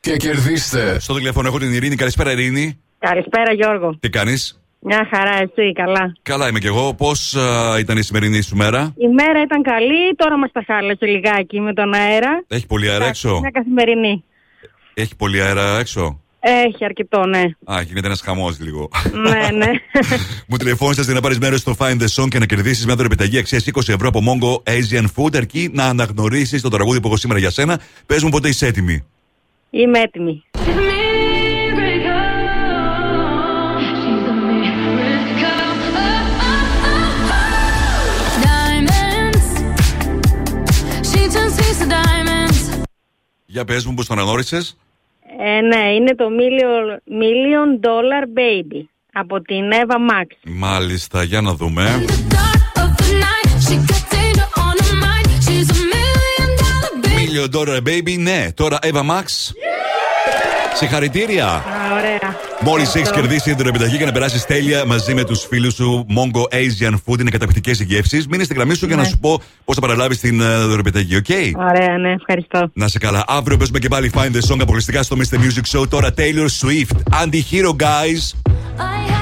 [SPEAKER 1] Και κερδίστε.
[SPEAKER 2] Στο τηλέφωνο έχω την Ειρήνη. Καλησπέρα, Ειρήνη.
[SPEAKER 23] Καλησπέρα Γιώργο.
[SPEAKER 2] Τι κάνεις;
[SPEAKER 23] Μια χαρά εσύ, καλά.
[SPEAKER 2] Καλά είμαι κι εγώ. Πώς ήταν η σημερινή σου μέρα;
[SPEAKER 23] Η μέρα ήταν καλή, τώρα μας τα χάλασε λιγάκι με τον αέρα.
[SPEAKER 2] Έχει πολύ αέρα έξω;
[SPEAKER 23] Μια καθημερινή.
[SPEAKER 2] Έχει πολύ αέρα έξω;
[SPEAKER 23] Έχει αρκετό, ναι.
[SPEAKER 2] Α, γίνεται ένας χαμός λίγο.
[SPEAKER 23] ναι, ναι.
[SPEAKER 2] Μου τηλεφώνησες για να πάρεις μέρος στο Find the Song και να κερδίσεις μια δωρεπιταγή αξίας 20 ευρώ από Mongo Asian Food. Αρκεί να αναγνωρίσεις το τραγούδι που έχω σήμερα για σένα. Πες μου πότε είσαι έτοιμη.
[SPEAKER 23] Είμαι έτοιμη.
[SPEAKER 2] Για πες μου, πώς τον αγνώρισε.
[SPEAKER 23] Ε, ναι, είναι το million dollar baby από την Eva Max.
[SPEAKER 2] Μάλιστα, για να δούμε.
[SPEAKER 22] Million dollar baby,
[SPEAKER 2] ναι, τώρα Ava Max. Συγχαρητήρια.
[SPEAKER 23] Ωραία.
[SPEAKER 2] Μόλις έχεις
[SPEAKER 23] Ευχαριστώ.
[SPEAKER 2] κερδίσει την δωροεπιταγή για να περάσεις τέλεια μαζί με τους φίλους σου Mongo Asian Food. Είναι καταπληκτικές οι γεύσεις. Μείνε στην γραμμή σου για να
[SPEAKER 23] Ναι.
[SPEAKER 2] σου πω πώς θα παραλάβεις την ε, δωρεπιταγή, οκ;
[SPEAKER 23] Ωραία, ναι, ευχαριστώ.
[SPEAKER 2] Να 'σαι καλά. Αύριο παίζουμε και πάλι Find the Song αποκλειστικά στο Mr. Music Show. Τώρα Taylor Swift. Anti-hero, guys.
[SPEAKER 22] I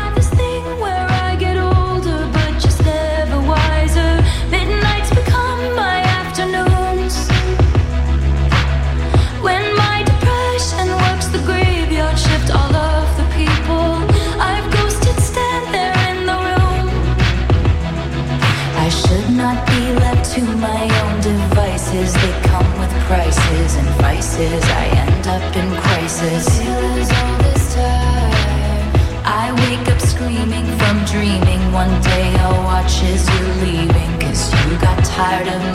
[SPEAKER 22] tired of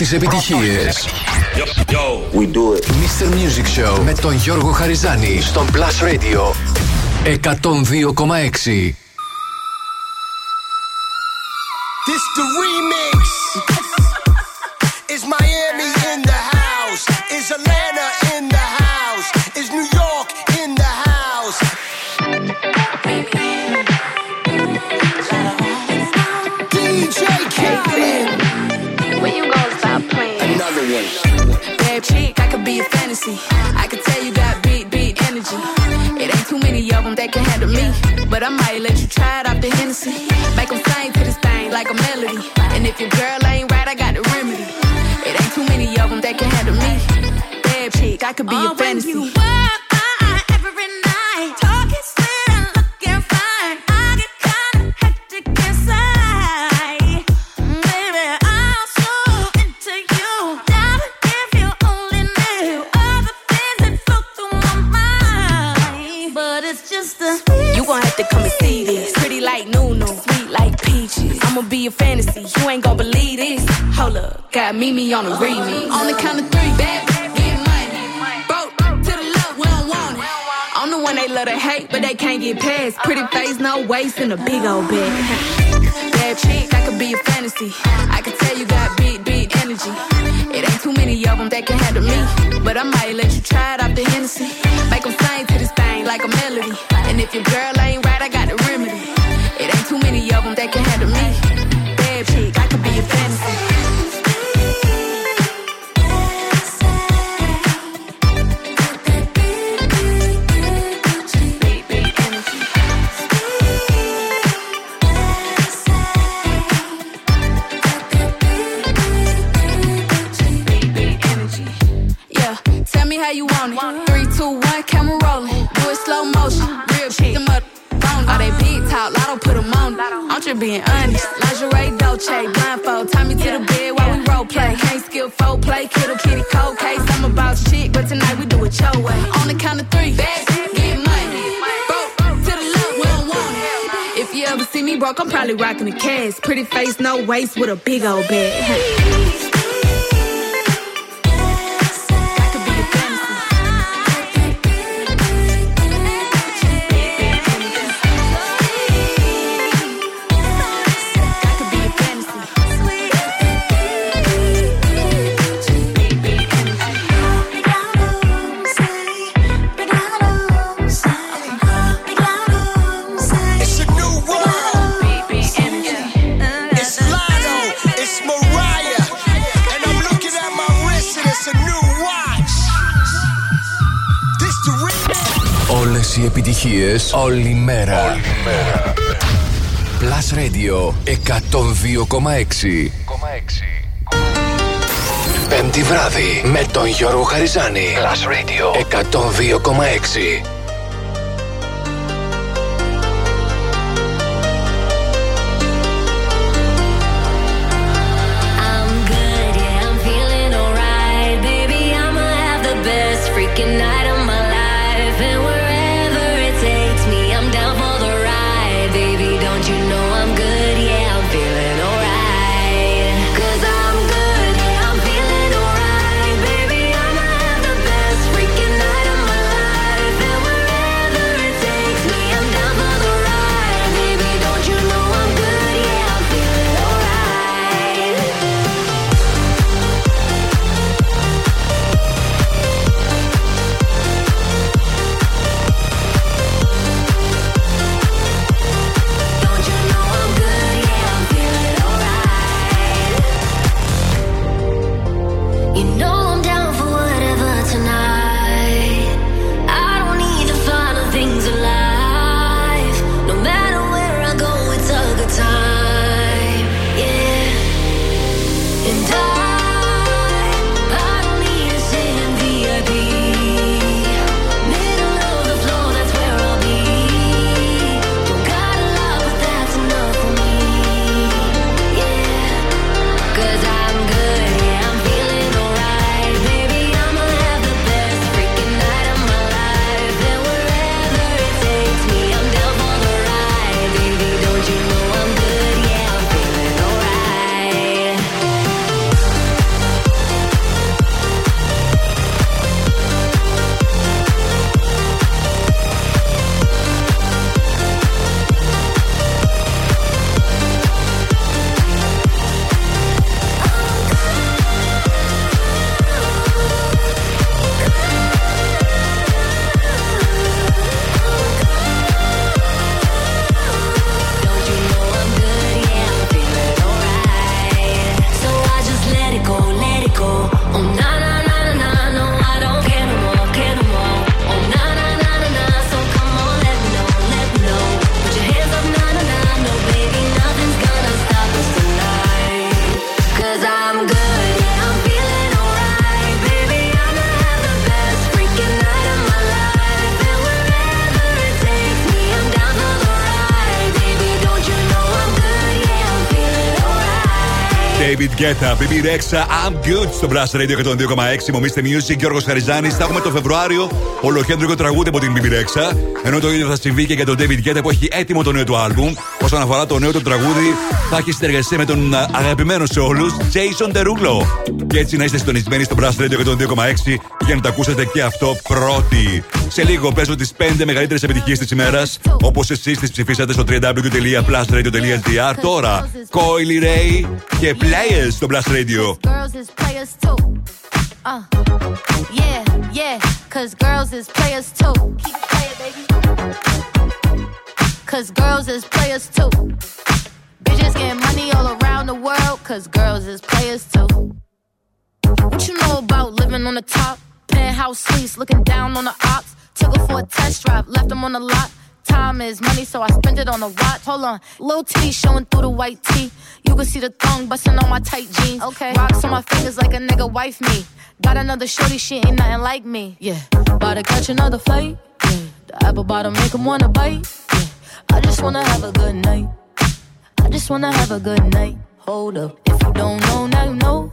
[SPEAKER 1] τις επιτυχίες.
[SPEAKER 16] Yo, we.
[SPEAKER 1] Mr. Music Show με τον Γιώργο Χαριζάνη στον Plus Radio 102,6.
[SPEAKER 24] in
[SPEAKER 25] a big old bed.
[SPEAKER 1] bit. Τη βράδυ με τον Γιώργο Χαριζάνη. Plus Radio 102,6.
[SPEAKER 2] David Guetta, BB Rexa, I'm good στο Blast Radio 102,6. Μομίστε Music, Γιώργος Χαριζάνης. Θα έχουμε το Φεβρουάριο ολοκέντρικο τραγούδι από την BB Rexa. Ενώ το ίδιο θα συμβεί και για τον David Guetta που έχει έτοιμο το νέο του άλμπουμ. Όσον αφορά το νέο του τραγούδι, θα έχει συνεργασία με τον α, αγαπημένο σε όλους, Jason Derulo. Και έτσι να είστε συντονισμένοι στο Blast Radio 102,6 για να το ακούσετε και αυτό πρώτοι. Σε λίγο παίζω τι 5 μεγαλύτερε επιτυχίε τη ημέρα, όπω εσεί τι ψηφίσατε στο www.plusradio.gr. Τώρα, Coily Ray και Players στο Blast Radio.
[SPEAKER 26] Girls is players too. Uh, yeah, yeah, cause girls is players too. Keep it playing, baby. Cause girls is players too. Bitches getting money all around the world, cause girls is players too. What you know about living on the top? Penthouse suites, looking down on the ops. Took her for a test drive, left them on the lot. Time is money, so I spend it on a watch. Hold on, little titty showing through the white tee. You can see the thong busting on my tight jeans. Okay, rocks on my fingers like a nigga wife me. Got another shorty, she ain't nothing like me. Yeah, about to catch another flight. Yeah, the apple bottom make 'em wanna bite. Yeah, I just wanna have a good night. I just wanna have a good night. Hold up, if you don't know, now you know.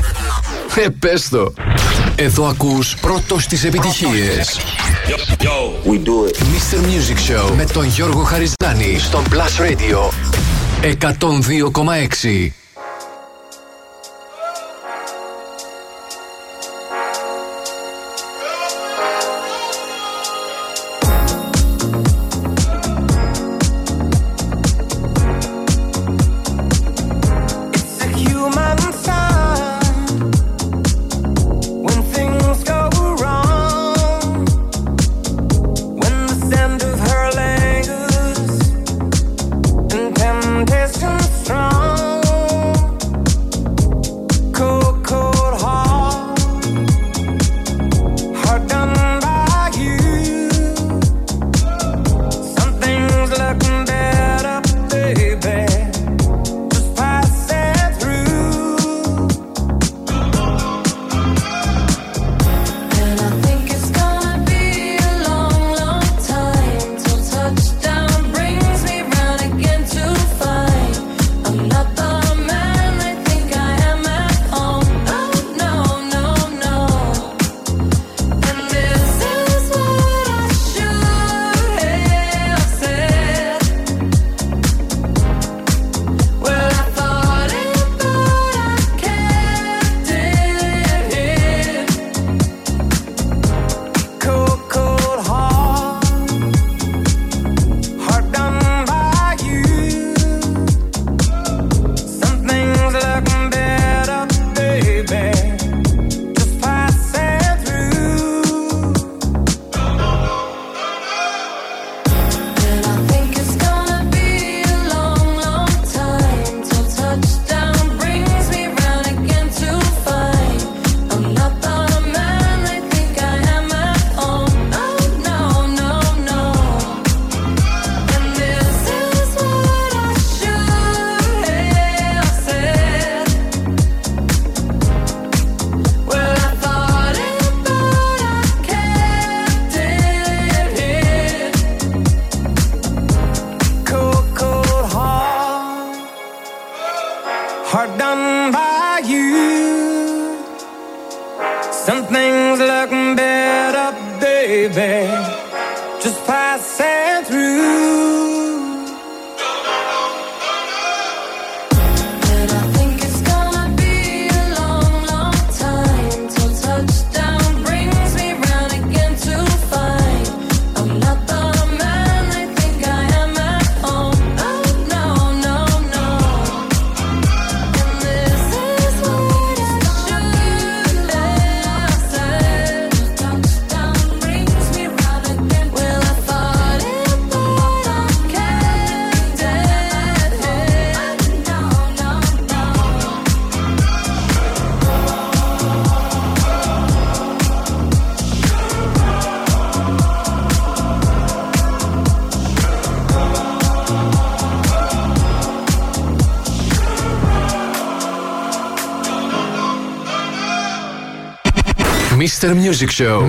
[SPEAKER 1] Ε, πες το. Εδώ ακούς πρώτος τις επιτυχίες.
[SPEAKER 16] We do it.
[SPEAKER 1] Mr. Music Show με τον Γιώργο Χαριζάνη στον Plus Radio 102,6.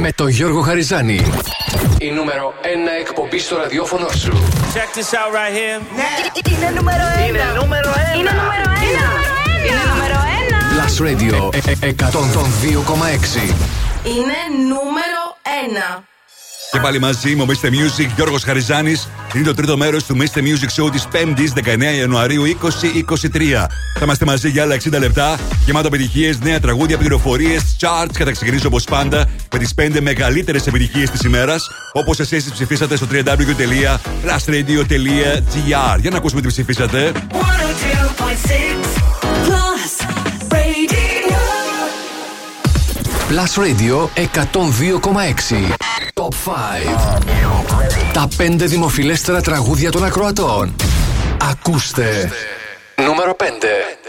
[SPEAKER 1] Με τον Γιώργο Χαριζάνη. Η νούμερο 1 εκπομπή στο ραδιόφωνο σου.
[SPEAKER 27] Check this out right here. Ναι.
[SPEAKER 8] Είναι νούμερο 1. Είναι νούμερο 1. Είναι νούμερο 1. Είναι νούμερο 1.
[SPEAKER 1] Plus Radio 102,6.
[SPEAKER 8] Είναι νούμερο 1.
[SPEAKER 2] Και πάλι μαζί μου, Mr. Music, Γιώργος Χαριζάνης. Είναι το τρίτο μέρος του Mr. Music Show της 5η 19 Ιανουαρίου 2023. Θα είμαστε μαζί για άλλα 60 λεπτά. Γεμάτο επιτυχίες, νέα τραγούδια, πληροφορίες, charts. Και θα ξεκινήσω όπως πάντα με τις 5 μεγαλύτερες επιτυχίες της ημέρας. Όπως εσείς ψηφίσατε στο www.lastradio.gr. Για να ακούσουμε τι ψηφίσατε.
[SPEAKER 28] Plus Radio
[SPEAKER 1] 102,6 Top 5 Τα 5 δημοφιλέστερα τραγούδια των ακροατών Ακούστε
[SPEAKER 20] Numero pende.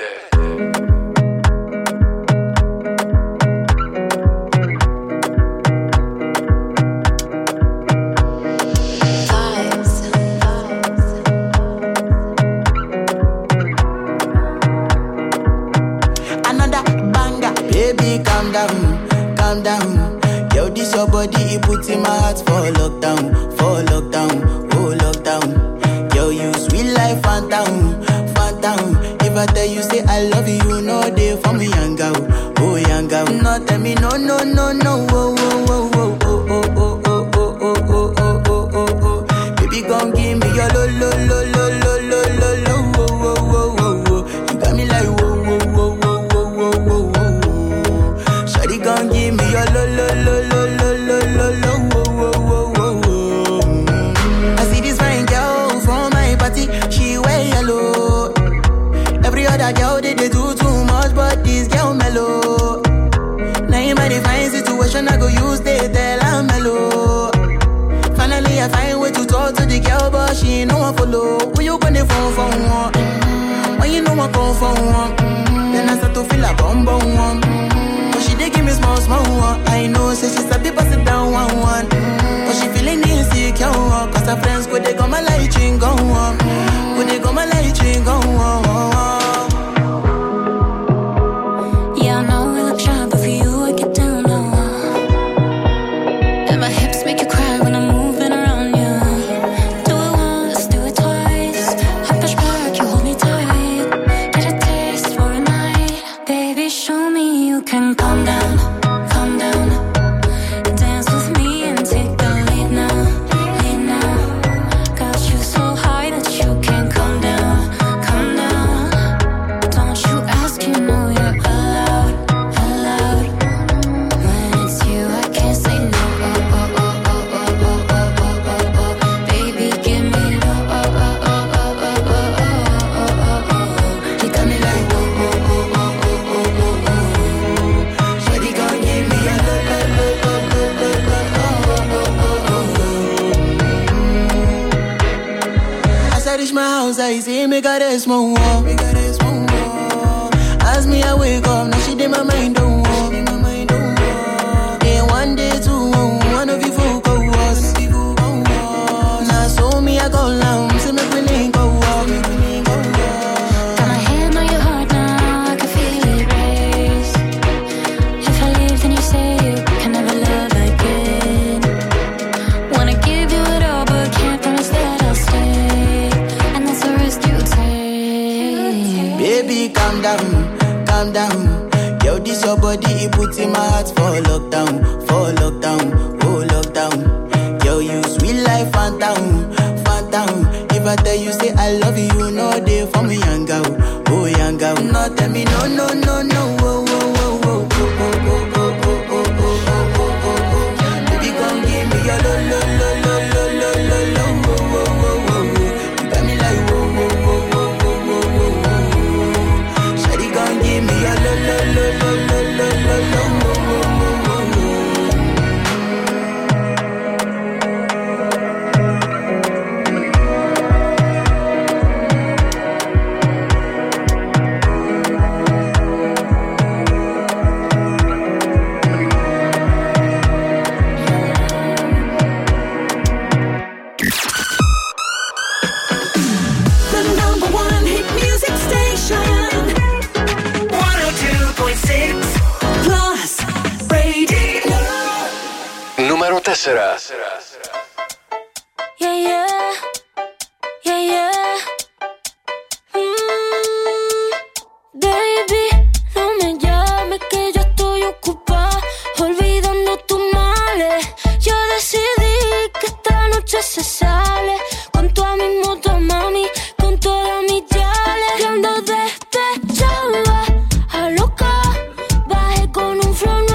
[SPEAKER 20] from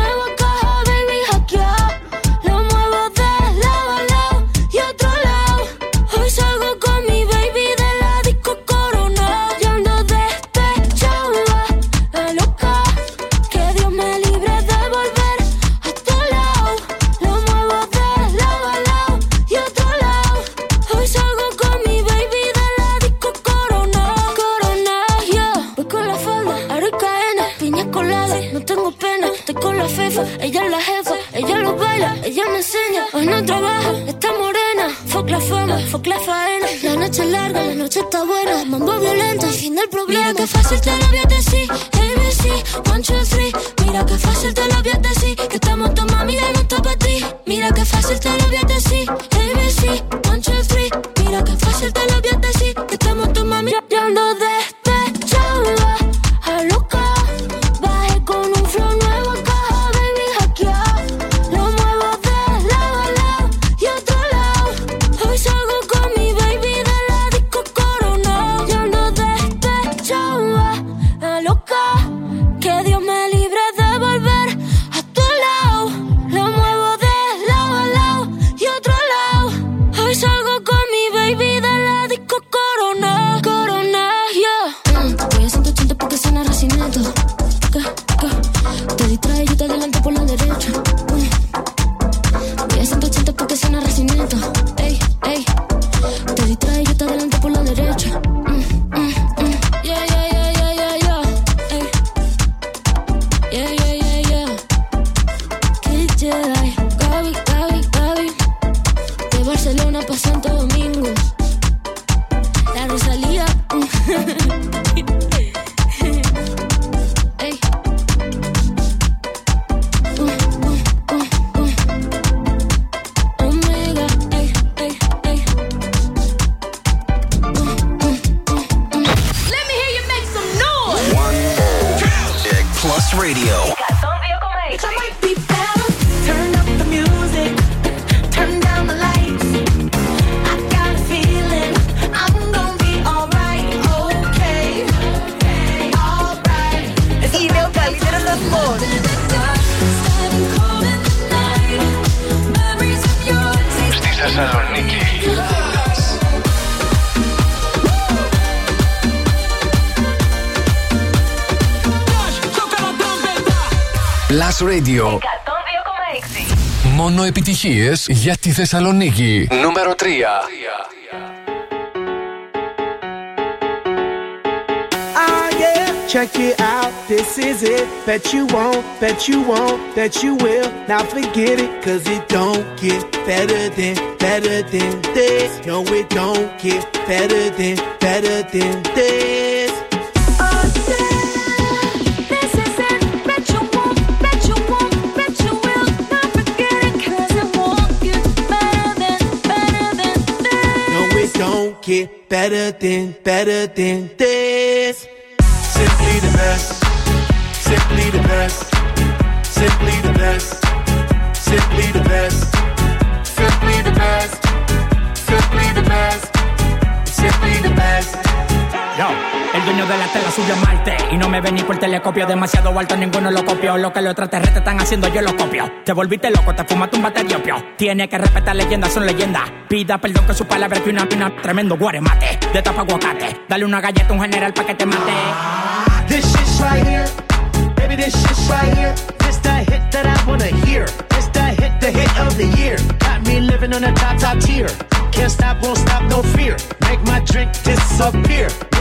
[SPEAKER 1] επιτυχίες για τη Θεσσαλονίκη. Νούμερο 3.
[SPEAKER 22] Ah, yeah, check it out. This is it. Bet you won't, bet you won't, bet you will. Now forget it, cause it don't get better than, better than this. No, it don't get better than, better than this. Better than, better than
[SPEAKER 29] el de la tela subió Marte y no me ven ni por telescopio. Demasiado alto, ninguno lo copió. Lo que los extraterrestres están haciendo, yo lo copio. Te volviste loco, te fumaste un bate diopio. Tiene que respetar leyendas, son leyendas. Pida perdón que su palabra que una pina. Tremendo guaremate, de tapa aguacate. Dale una galleta a un general pa' que te mate.
[SPEAKER 6] This shit's right here. Baby, this shit's right here. This the hit that I wanna hear. This the hit, the hit of the year. Got me living on a top, top tier. Can't stop, won't stop, no fear. Make my drink disappear.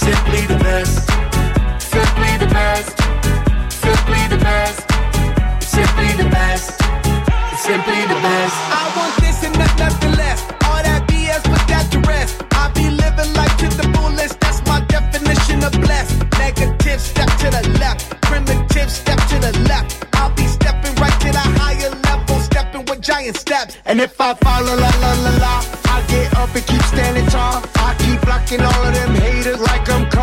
[SPEAKER 6] Simply the best. Simply the best. Simply the best. Simply the best. Simply the best.
[SPEAKER 30] I want this and not nothing less. All that BS, but that to rest. I be living life to the fullest. That's my definition of blessed. Negative step to the left. Primitive step to the left. I'll be stepping right to the higher level. Stepping with giant steps. And if I fall, la la la la la. I get up and keep standing tall. I keep blocking all of them haters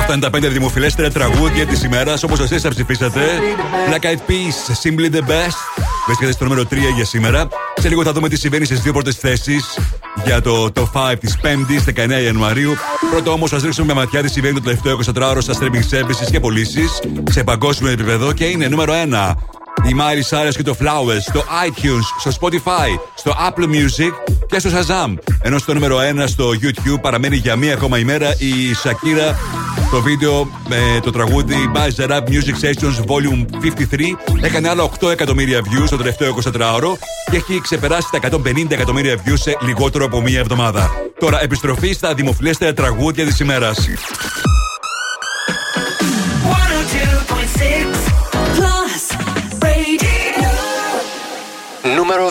[SPEAKER 6] Simply the best.
[SPEAKER 2] Αυτά είναι τα πέντε δημοφιλέστερα τραγούδια της ημέρας όπως εσείς τα ψηφίσατε. Black Eyed Peas, Simply the Best. Βρίσκεται στο νούμερο 3 για σήμερα. Σε λίγο θα δούμε τι συμβαίνει στις δύο πρώτες θέσεις για το top 5 της 5η 19 Ιανουαρίου. Πρώτο όμως, ας ρίξουμε μια ματιά τι συμβαίνει το τελευταίο 24ωρο στα streaming services και πωλήσεις σε παγκόσμιο επίπεδο και είναι νούμερο 1. Η Miley Cyrus και το Flowers στο iTunes, στο Spotify, στο Apple Music και στο Shazam. Ενώ στο νούμερο 1 στο YouTube παραμένει για μία ακόμα ημέρα η Shakira το βίντεο με το τραγούδι Buzz Rap Music Sessions Volume 53 έκανε άλλα 8 εκατομμύρια views το τελευταίο 24ωρο και έχει ξεπεράσει τα 150 εκατομμύρια views σε λιγότερο από μία εβδομάδα. Τώρα επιστροφή στα δημοφιλέστερα τραγούδια της ημέρας.
[SPEAKER 31] 102.6 Plus Radio.
[SPEAKER 1] Νούμερο 2.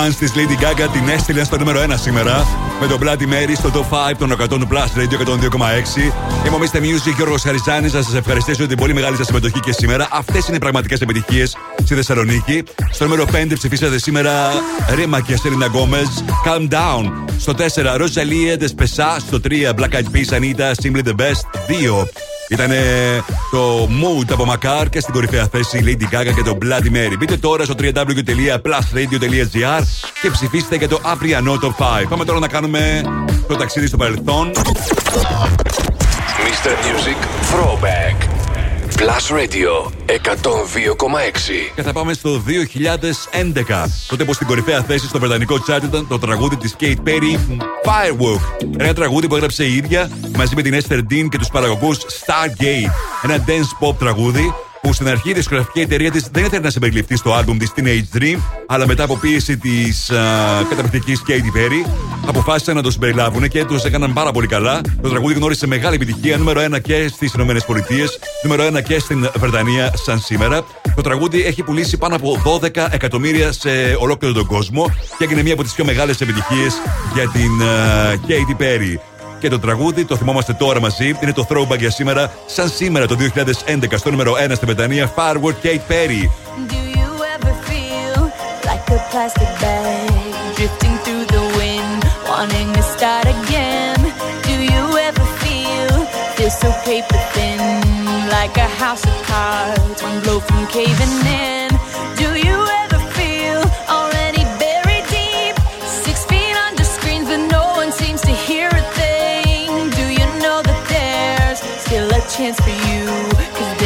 [SPEAKER 2] fans της Lady Gaga την έστειλαν στο νούμερο 1 σήμερα με τον Bloody Mary στο top 5 των 100 του Plus Radio 102,6. Είμαι ο Mr. Music Γιώργος Χαριζάνης. Να σας ευχαριστήσω για την πολύ μεγάλη σας συμμετοχή και σήμερα. Αυτές είναι οι πραγματικές επιτυχίες στη Θεσσαλονίκη. Στο νούμερο 5 ψηφίσατε σήμερα Rema και Selena Gomez. Calm down. Στο 4 Rosalía Despechá. Στο 3 Black Eyed Peas Anita Simply the Best. 2 ήταν το Mood από Μακάρ και στην κορυφαία θέση η Lady Gaga και το Bloody Mary. Μπείτε τώρα στο www.plusradio.gr και ψηφίστε για το αυριανό top 5. Πάμε τώρα να κάνουμε το ταξίδι στο παρελθόν.
[SPEAKER 1] Mr. Music Throwback. Plus Radio 102,6.
[SPEAKER 2] Και θα πάμε στο 2011. Τότε που στην κορυφαία θέση στο βρετανικό chat ήταν το τραγούδι της Kate Perry Firework. Ένα τραγούδι που έγραψε η ίδια μαζί με την Esther Dean και τους παραγωγούς Stargate. Ένα dance pop τραγούδι που στην αρχή η δισκογραφική εταιρεία της δεν ήθελε να συμπεριληφθεί στο άλμπουμ της Teenage Dream, αλλά μετά από πίεση της καταπληκτικής Katy Perry, αποφάσισαν να το συμπεριλάβουν και τους έκαναν πάρα πολύ καλά. Το τραγούδι γνώρισε μεγάλη επιτυχία, νούμερο 1 και στις ΗΠΑ, νούμερο 1 και στην Βρετανία σαν σήμερα. Το τραγούδι έχει πουλήσει πάνω από 12 εκατομμύρια σε ολόκληρο τον κόσμο και έγινε μία από τις πιο μεγάλες επιτυχίες για την α, Katy Perry. Και το τραγούδι το θυμόμαστε τώρα μαζί. Είναι το throwback για σήμερα, σαν σήμερα το 2011 στο νούμερο 1 στην Βρετανία. Firework Kate Perry.
[SPEAKER 22] Do you ever feel like a plastic bag drifting through the wind, wanting to start again? Do you ever feel this so paper thin?
[SPEAKER 5] like a house of cards, one blow from caving in.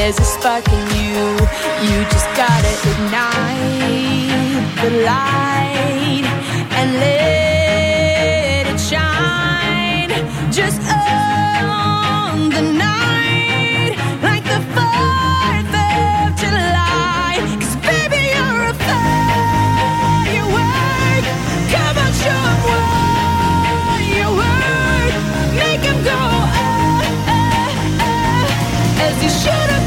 [SPEAKER 5] There's a spark in you. You just gotta ignite the light and let it shine. Just on the night, like the 4th of July. 'Cause baby, you're a firework. Come on, show what you work. Make go, ah, ah, ah, as you shoot across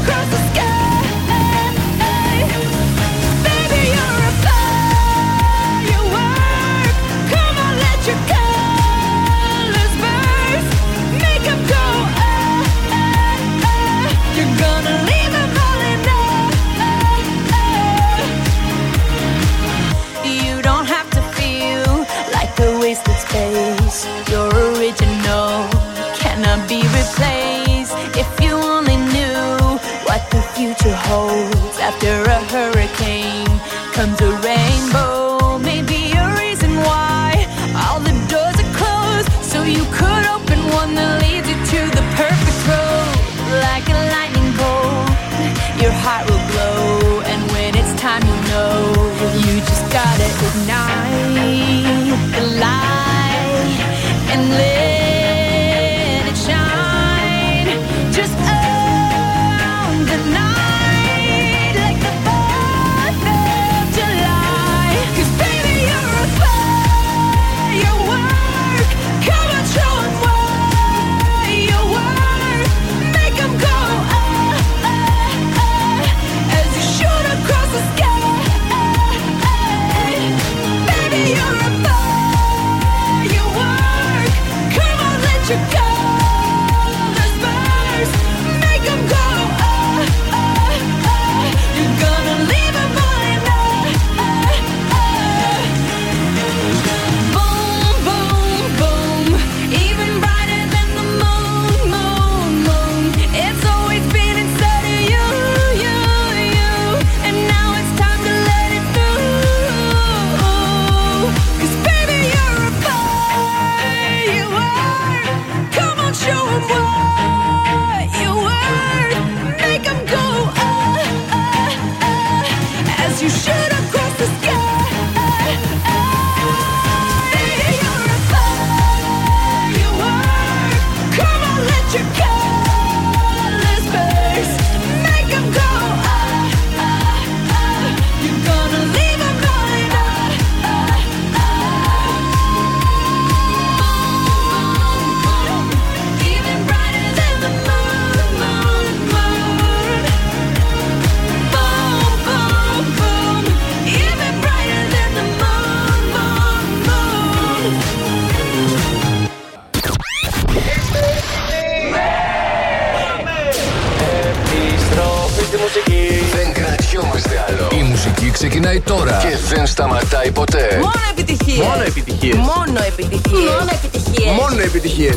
[SPEAKER 1] δεν σταματάει ποτέ.
[SPEAKER 8] Μόνο επιτυχίες.
[SPEAKER 1] Μόνο επιτυχίες.
[SPEAKER 8] Μόνο επιτυχίες. Μόνο επιτυχίες.
[SPEAKER 1] Μόνο επιτυχίες.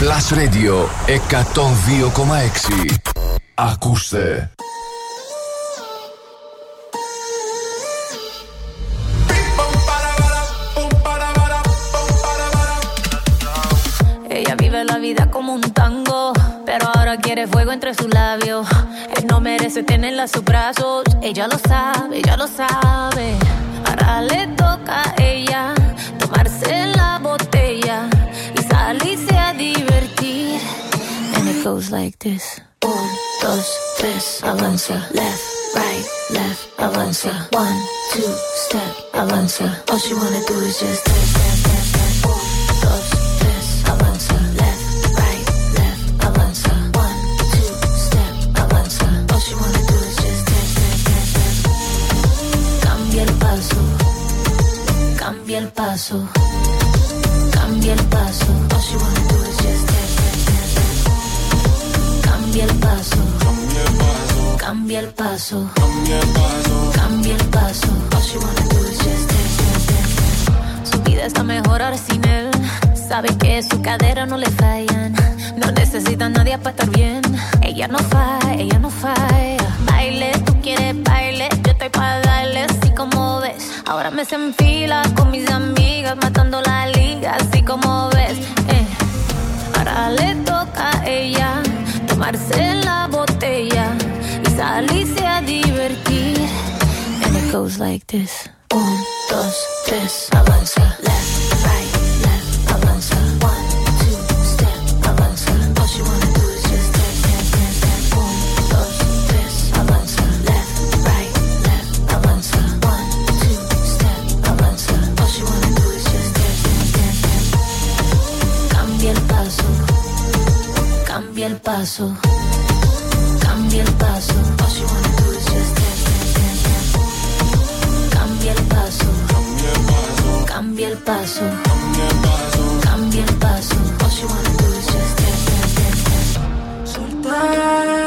[SPEAKER 1] Plus Radio 102,6. Ακούστε.
[SPEAKER 5] Ella vive la vida como un tango, pero ahora quiere fuego entre sus labios. Merece tenerla a sus brazos, ella lo sabe, ella lo sabe. Ahora le toca a ella tomarse la botella y salirse a divertir. And it goes like this. Un, dos, tres, avanza. Left, right, left, avanza. One, two, step, avanza. All she wanna do is just dance, dance, dance, cambia el paso. All she wanna do is just dance, dance. Cambia el paso, cambia el paso, cambia el paso. All she wanna do is just dance, dance, dance, dance. Su vida está mejor ahora sin él. Sabe que su cadera no le fallan. No necesita nadie para estar bien. Ella no falla, ella no falla. Ahora me se enfila con mis amigas, matando la liga, así como ves. Eh. Ahora le toca a ella tomarse la botella y salirse a divertir. And it goes like this. Un, dos, tres, avanza. Cambia el paso, cambia el paso. Cambia el paso, cambia el paso, cambia el paso. All she wanna do is just dance, dance, dance, dance.
[SPEAKER 4] Soltera,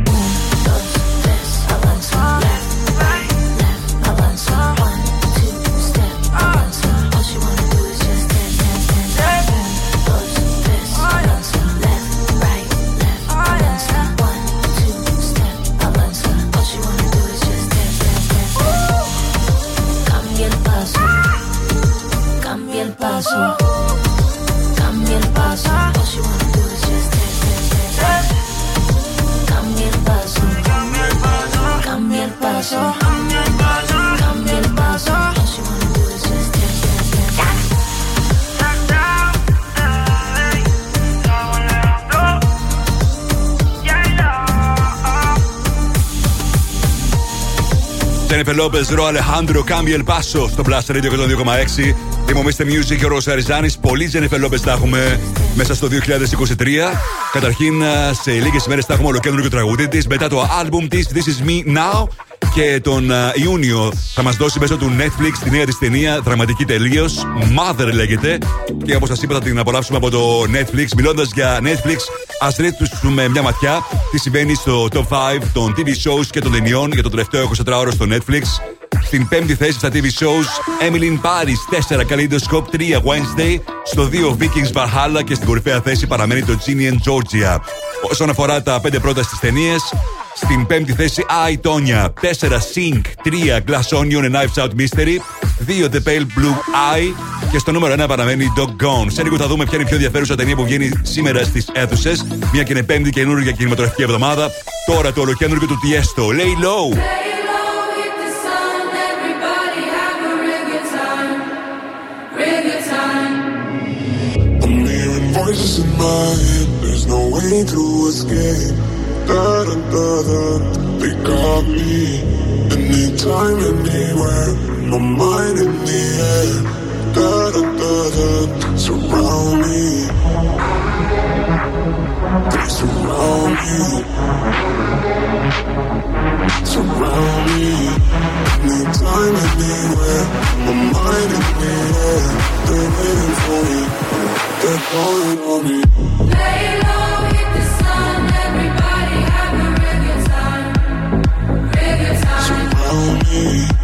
[SPEAKER 2] Τζένιφερ Λόπε, Ρο Αλεχάνδρο, Κάμπι El Paso στο Blast Radio 102,6. Είμαι ο Mr. Music και ο Ρο Αριζάνη. Πολλοί Τζένιφερ Λόπε θα έχουμε μέσα στο 2023. Καταρχήν, σε λίγες ημέρες θα έχουμε ολοκέντρο τραγούδι της. Μετά το album της This Is Me Now. Και τον α, Ιούνιο θα μας δώσει μέσω του Netflix τη νέα της ταινία, δραματική τελείως. Mother λέγεται. Και όπως σας είπα, θα την απολαύσουμε από το Netflix. Μιλώντας για Netflix, α ρίξουμε μια ματιά τι συμβαίνει στο top 5 των TV shows και των ταινιών για το τελευταίο 24ωρο στο Netflix. Στην πέμπτη θέση στα TV shows, Emily in Paris 4, Kaleidoscope 3, Wednesday. Στο 2, Vikings Valhalla και στην κορυφαία θέση παραμένει το Ginny and Georgia. Όσον αφορά τα πέντε πρώτα στις ταινίες, στην πέμπτη θέση I, Tonya. 4, Sync. 3, Glass Onion and Knives Out Mystery. 2, The Pale Blue Eye. Και στο νούμερο 1 παραμένει Dog Gone. Σε λίγο θα δούμε ποια είναι η πιο ενδιαφέρουσα ταινία που βγαίνει σήμερα στις αίθουσες. Μια και είναι πέμπτη καινούργια κινηματογραφική εβδομάδα. Τώρα το ολοκέντρο του Tiesto. Lay low.
[SPEAKER 24] I'm hearing voices in my head. There's no way to escape. Da da da da. They got me. Anytime, anywhere. My mind in the air. Da da da da. Surround me. They surround me. Surround me. Anytime, anywhere. My mind in the air. They're waiting for me. They're calling on me.
[SPEAKER 5] Lay low, hit the sun, everybody have a good time, good time.
[SPEAKER 24] Surround me.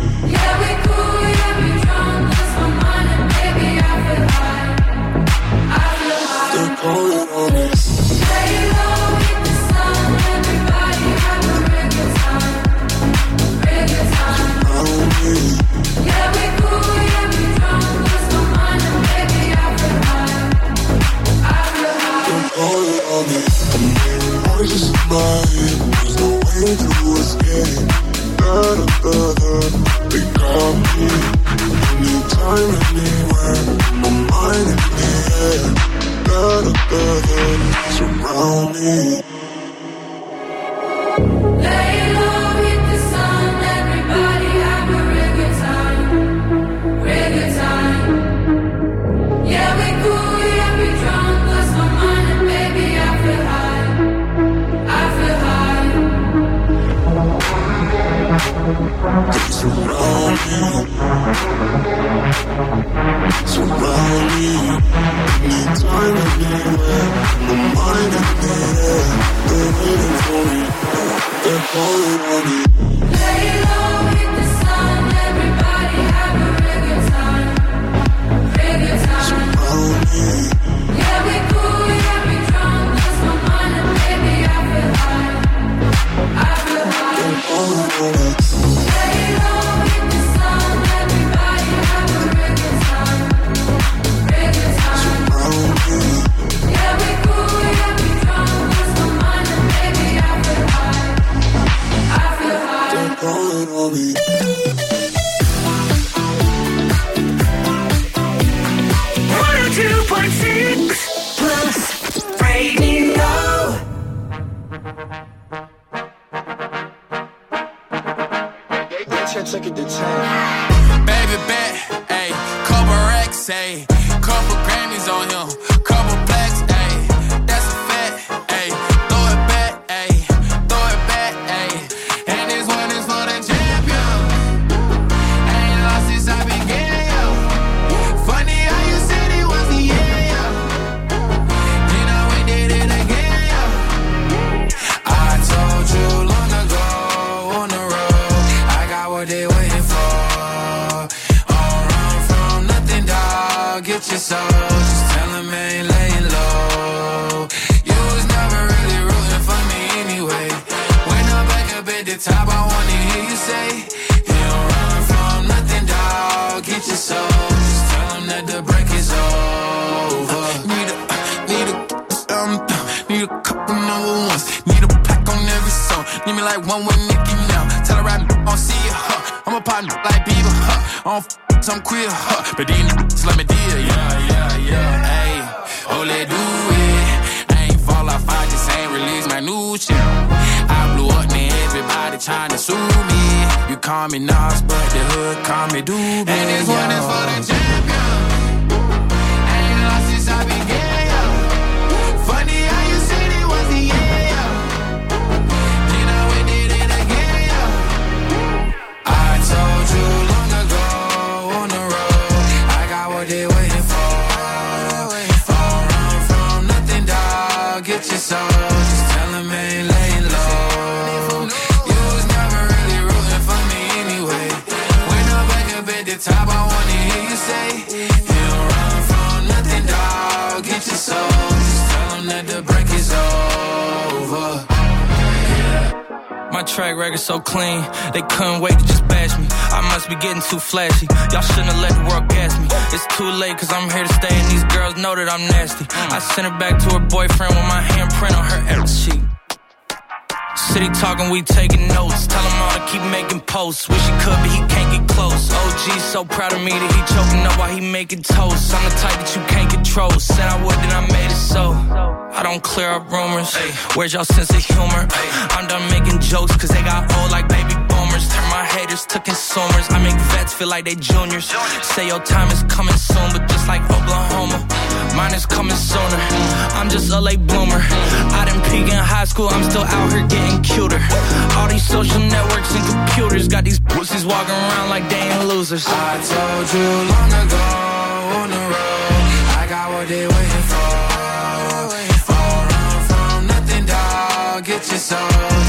[SPEAKER 32] making toast. I'm the type that you can't control. Said I would, then I made it so. I don't clear up rumors. Ay, where's y'all sense of humor? I'm done making jokes, cause they got old like baby boomers. Turn my haters to consumers. I make vets feel like they juniors. Say your time is coming soon, but just like Oklahoma, mine is coming sooner. I'm just a late bloomer. I didn't peak in high school, I'm still out here getting cuter. All these social networks and computers got these pussies walking around like they ain't losers.
[SPEAKER 8] I told you long ago what they waiting for. All run from nothing, dog. Get your soul.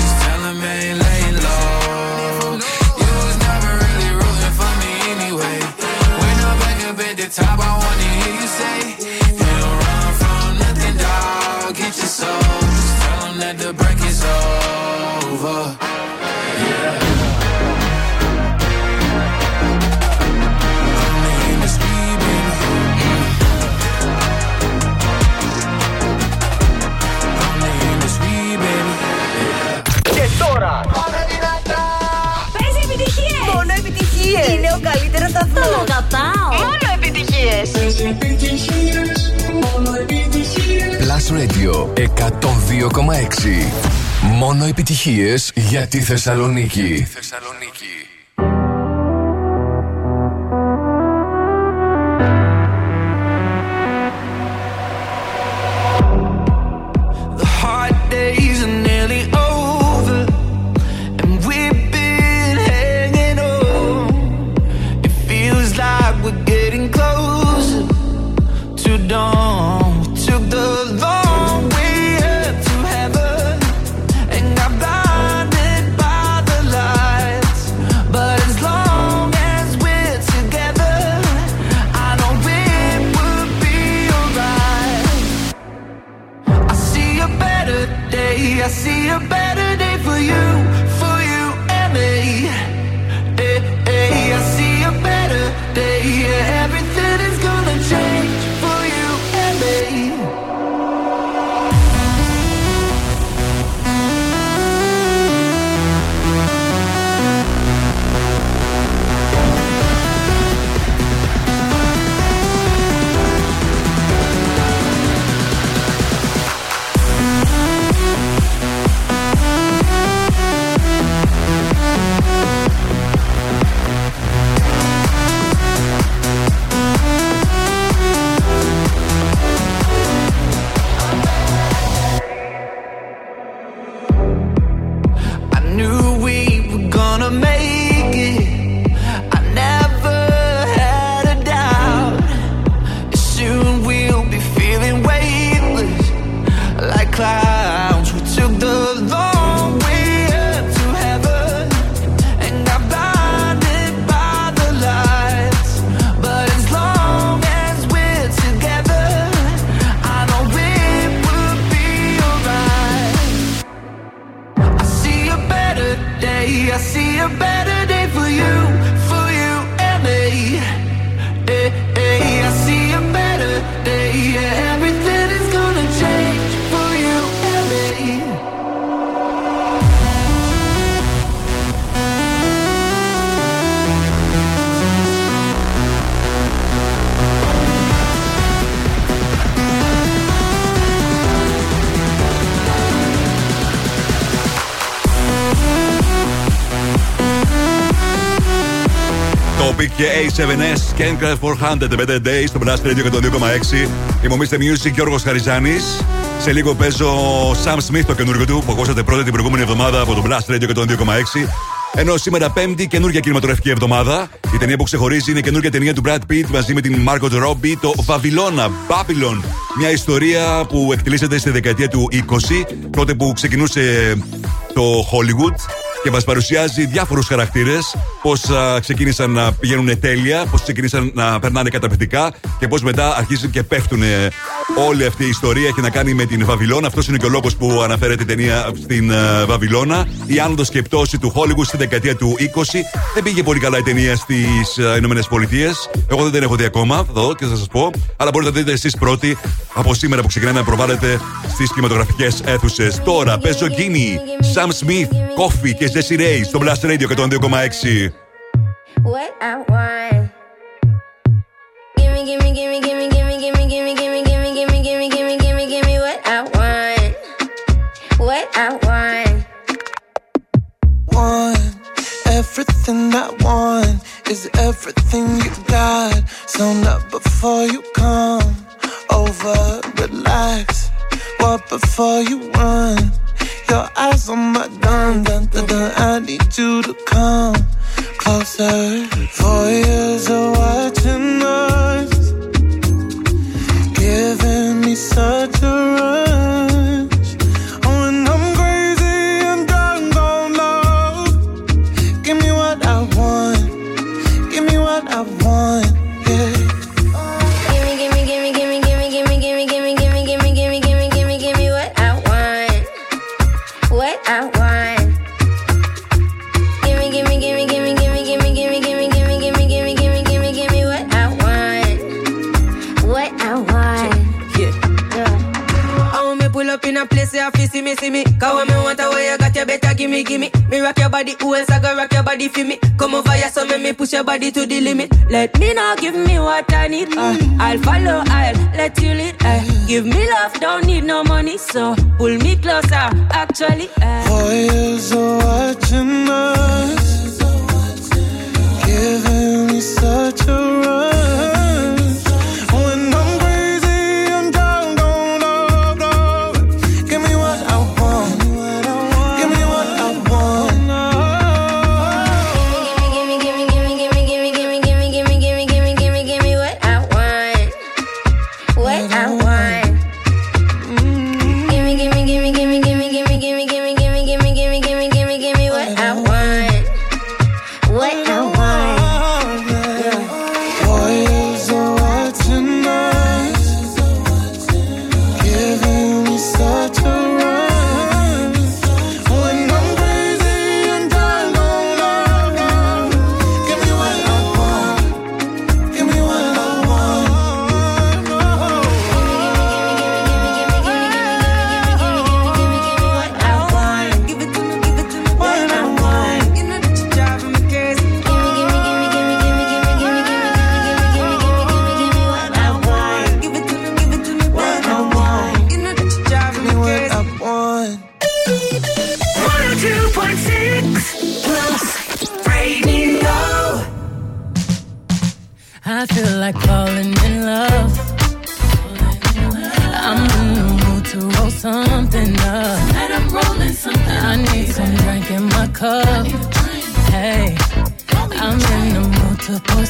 [SPEAKER 33] Μόνο επιτυχίες
[SPEAKER 1] για τη Θεσσαλονίκη.
[SPEAKER 20] The
[SPEAKER 2] 7S Ken 400 Better Days στο Blast Radio 102,6. το 2,6. Είμαι ο Mr. Music Γιώργος Χαριζάνης. Σε λίγο παίζω Sam Smith το καινούργιο του που ακούσατε πρώτα την προηγούμενη εβδομάδα από το Blast Radio 102,6. το Ενώ σήμερα Πέμπτη, καινούργια κινηματογραφική εβδομάδα. Η ταινία που ξεχωρίζει είναι η καινούργια ταινία του Brad Pitt μαζί με την Margot Robbie, το Βαβυλώνα, Babylon. Μια ιστορία που εκτελήσεται στη δεκαετία του 20, τότε που ξεκινούσε το Hollywood και μας παρουσιάζει διάφορους χαρακτήρες Πώς ξεκίνησαν να πηγαίνουν τέλεια, πώς ξεκίνησαν να περνάνε καταπληκτικά και πώς μετά αρχίζουν και πέφτουν. Όλη αυτή η ιστορία έχει να κάνει με την Βαβυλώνα. Αυτός είναι και ο λόγος που αναφέρεται η ταινία στην ε, Βαβυλώνα. Η άνοδος και πτώση του Hollywood στη δεκαετία του 20. Δεν πήγε πολύ καλά η ταινία στις Ηνωμένες Πολιτείες. Εγώ δεν την έχω δει ακόμα, θα δω και θα σας πω. Αλλά μπορείτε να δείτε εσείς πρώτοι από σήμερα που ξεκινάει να προβάλλετε στις κινηματογραφικές αίθουσες. Τώρα παίζω Γκίνι, Sam Smith, Coffee και Jesse Ray στο Blast Radio 102,6.
[SPEAKER 34] What I want.
[SPEAKER 35] a
[SPEAKER 36] place you have see me, see me. Cause when me want a way, you got you better give me, give me. Me rock your body, who else I go rock your body for me? Come over here, so make me push your body to the limit. Let me know, give me what I need. Uh, I'll follow, I'll let you lead. Uh, give me love, don't need no money, so pull me closer, actually. Uh.
[SPEAKER 15] Voyeurs are watching us, giving me such a rush.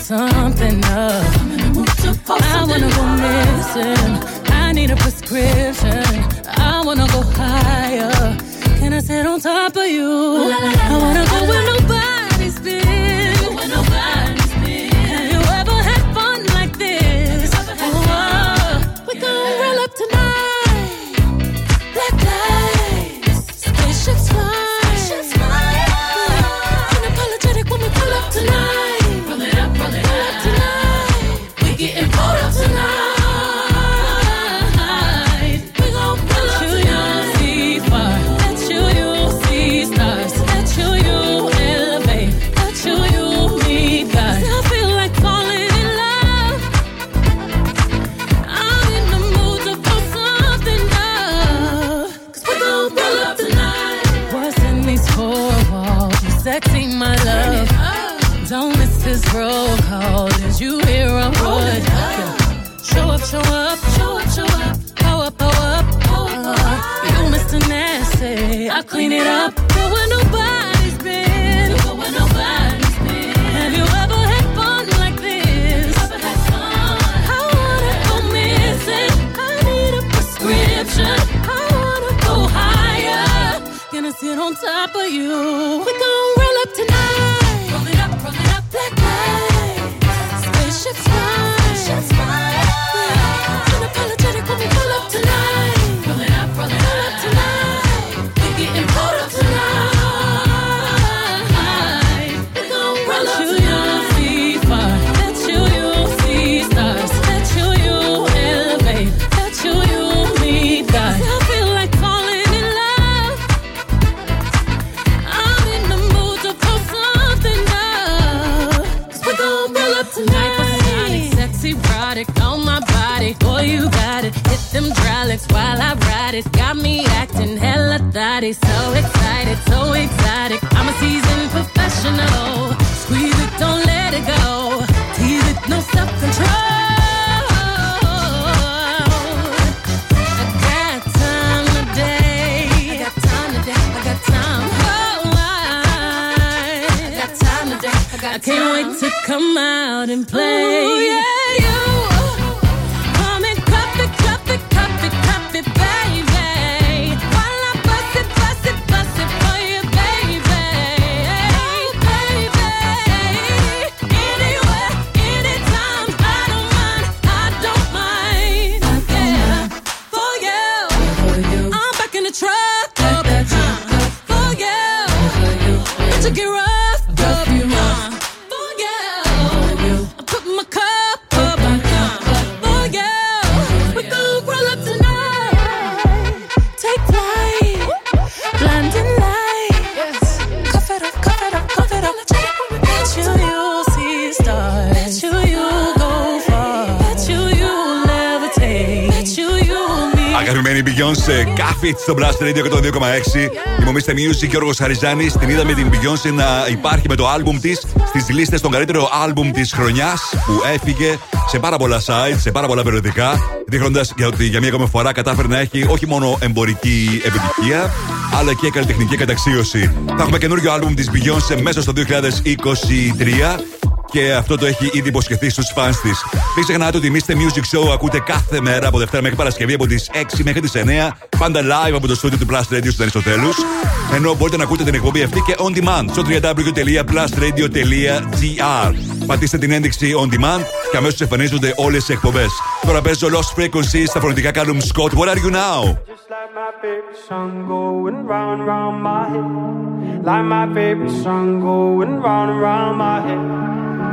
[SPEAKER 4] something up. I wanna go missing. I need a prescription. I wanna go higher. Can I sit on top of you? I wanna go where no for you.
[SPEAKER 2] and play. Κάφιτ στο Blast Radio 102,6. Η Mr. Music Γιώργος Χαριζάνης. Την είδαμε την Beyoncé να υπάρχει με το album της στις λίστες των καλύτερο album της χρονιάς που έφυγε σε πάρα πολλά sites, σε πάρα πολλά περιοδικά. Δείχνοντας ότι για μία ακόμη φορά κατάφερε να έχει όχι μόνο εμπορική επιτυχία, αλλά και καλλιτεχνική καταξίωση. Θα έχουμε καινούριο album της Beyoncé μέσα στο 2023 και αυτό το έχει ήδη υποσχεθεί στους φαν της. Μην ξεχνάτε ότι Mr. Music Show ακούτε κάθε μέρα από Δευτέρα μέχρι Παρασκευή από τις 6 μέχρι τις 9. Πάντα live από το στούντιο του Plus Radio στο Αριστοτέλους. Ενώ μπορείτε να ακούτε την εκπομπή αυτή και on demand στο www.plusradio.gr. Πατήστε την ένδειξη on demand και αμέσως εμφανίζονται όλες οι εκπομπές. Τώρα παίζω Lost Frequencies στα φωνητικά Callum Scott. What are you now?
[SPEAKER 6] like my favorite song going round and round my head. Like my favorite song going round and round my head.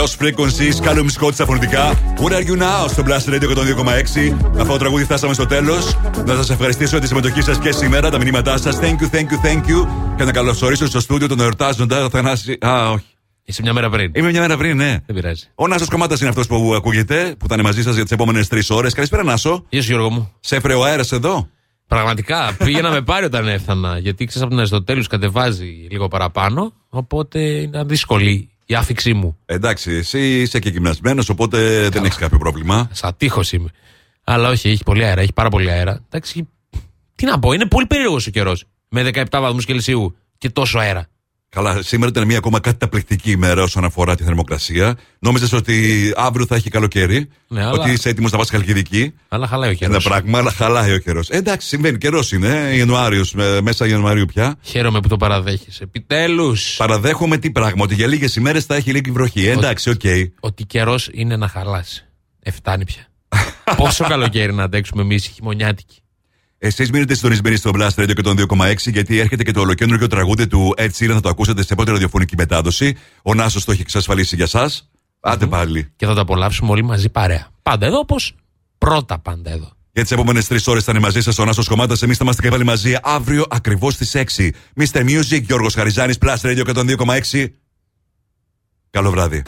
[SPEAKER 2] Lost Frequencies, Callum Scott στα φωνητικά. What are you now; Στο Blast Radio 102,6. Αυτό το τραγούδι φτάσαμε στο τέλος. Να σας ευχαριστήσω για τη συμμετοχή σας και σήμερα, τα μηνύματά σας. Thank you, thank you, thank you. Και να καλωσορίσω στο στούντιο τον εορτάζοντα Θανάση. Α, όχι.
[SPEAKER 37] Είσαι μια μέρα πριν.
[SPEAKER 2] Είμαι μια μέρα πριν, ναι.
[SPEAKER 37] Δεν πειράζει.
[SPEAKER 2] Ο Νάσος Κομμάτα είναι αυτός που ακούγεται, που θα είναι μαζί σας για τις επόμενες τρεις ώρες. Καλησπέρα, Νάσο.
[SPEAKER 37] Γεια σου, Γιώργο μου.
[SPEAKER 2] Σε έφερε ο αέρας εδώ.
[SPEAKER 37] Πραγματικά πήγα να με πάρει όταν έφτανα. Γιατί ξέρεις από την Αριστοτέλου κατεβάζει λίγο παραπάνω. Οπότε είναι δύσκολη η άφηξή μου.
[SPEAKER 2] Εντάξει, εσύ είσαι και γυμνασμένος, οπότε δεν έχεις κάποιο πρόβλημα.
[SPEAKER 37] Σαν τείχος είμαι. Αλλά όχι, έχει πολύ αέρα, έχει πάρα πολύ αέρα. Εντάξει, τι να πω, είναι πολύ περίεργος ο καιρός. Με 17 βαθμούς Κελσίου και τόσο αέρα.
[SPEAKER 2] Καλά, σήμερα ήταν μια ακόμα καταπληκτική ημέρα όσον αφορά τη θερμοκρασία. Νόμιζες ότι αύριο θα έχει καλοκαίρι.
[SPEAKER 37] Ναι, αλλά-
[SPEAKER 2] ότι είσαι έτοιμος να πας Χαλκιδική.
[SPEAKER 37] Αλλά χαλάει ο καιρός.
[SPEAKER 2] Ένα πράγμα, αλλά χαλάει ο καιρός. Εντάξει, συμβαίνει. Καιρός είναι. Ιανουάριος, μέσα Ιανουαρίου πια.
[SPEAKER 37] Χαίρομαι που το παραδέχεσαι. Επιτέλους.
[SPEAKER 2] Παραδέχομαι τι πράγμα, ότι για λίγες ημέρες θα έχει λίγη βροχή. Ε, Εντάξει, οκ.
[SPEAKER 37] Ότι καιρός είναι να χαλάσει. Εφτάνει πια. Πόσο καλοκαίρι να αντέξουμε εμείς οι χειμωνιάτικοι.
[SPEAKER 2] Εσείς μείνετε συντονισμένοι στο Blast Radio και τον 2,6 γιατί έρχεται και το ολοκέντρο τραγούδι του Ed Sheeran. Θα το ακούσετε σε πρώτη ραδιοφωνική μετάδοση. Ο Νάσος το έχει εξασφαλίσει για εσά. Άντε πάλι.
[SPEAKER 37] Και θα το απολαύσουμε όλοι μαζί παρέα. Πάντα εδώ, όπως πρώτα πάντα εδώ.
[SPEAKER 2] Για τις επόμενες τρεις ώρες θα είναι μαζί σας ο Νάσος Κομμάτας. Εμείς θα είμαστε και πάλι μαζί αύριο ακριβώς στις 6. Mr. Music, Γιώργος Χαριζάνης, Plus Radio 102,6. Καλό βράδυ.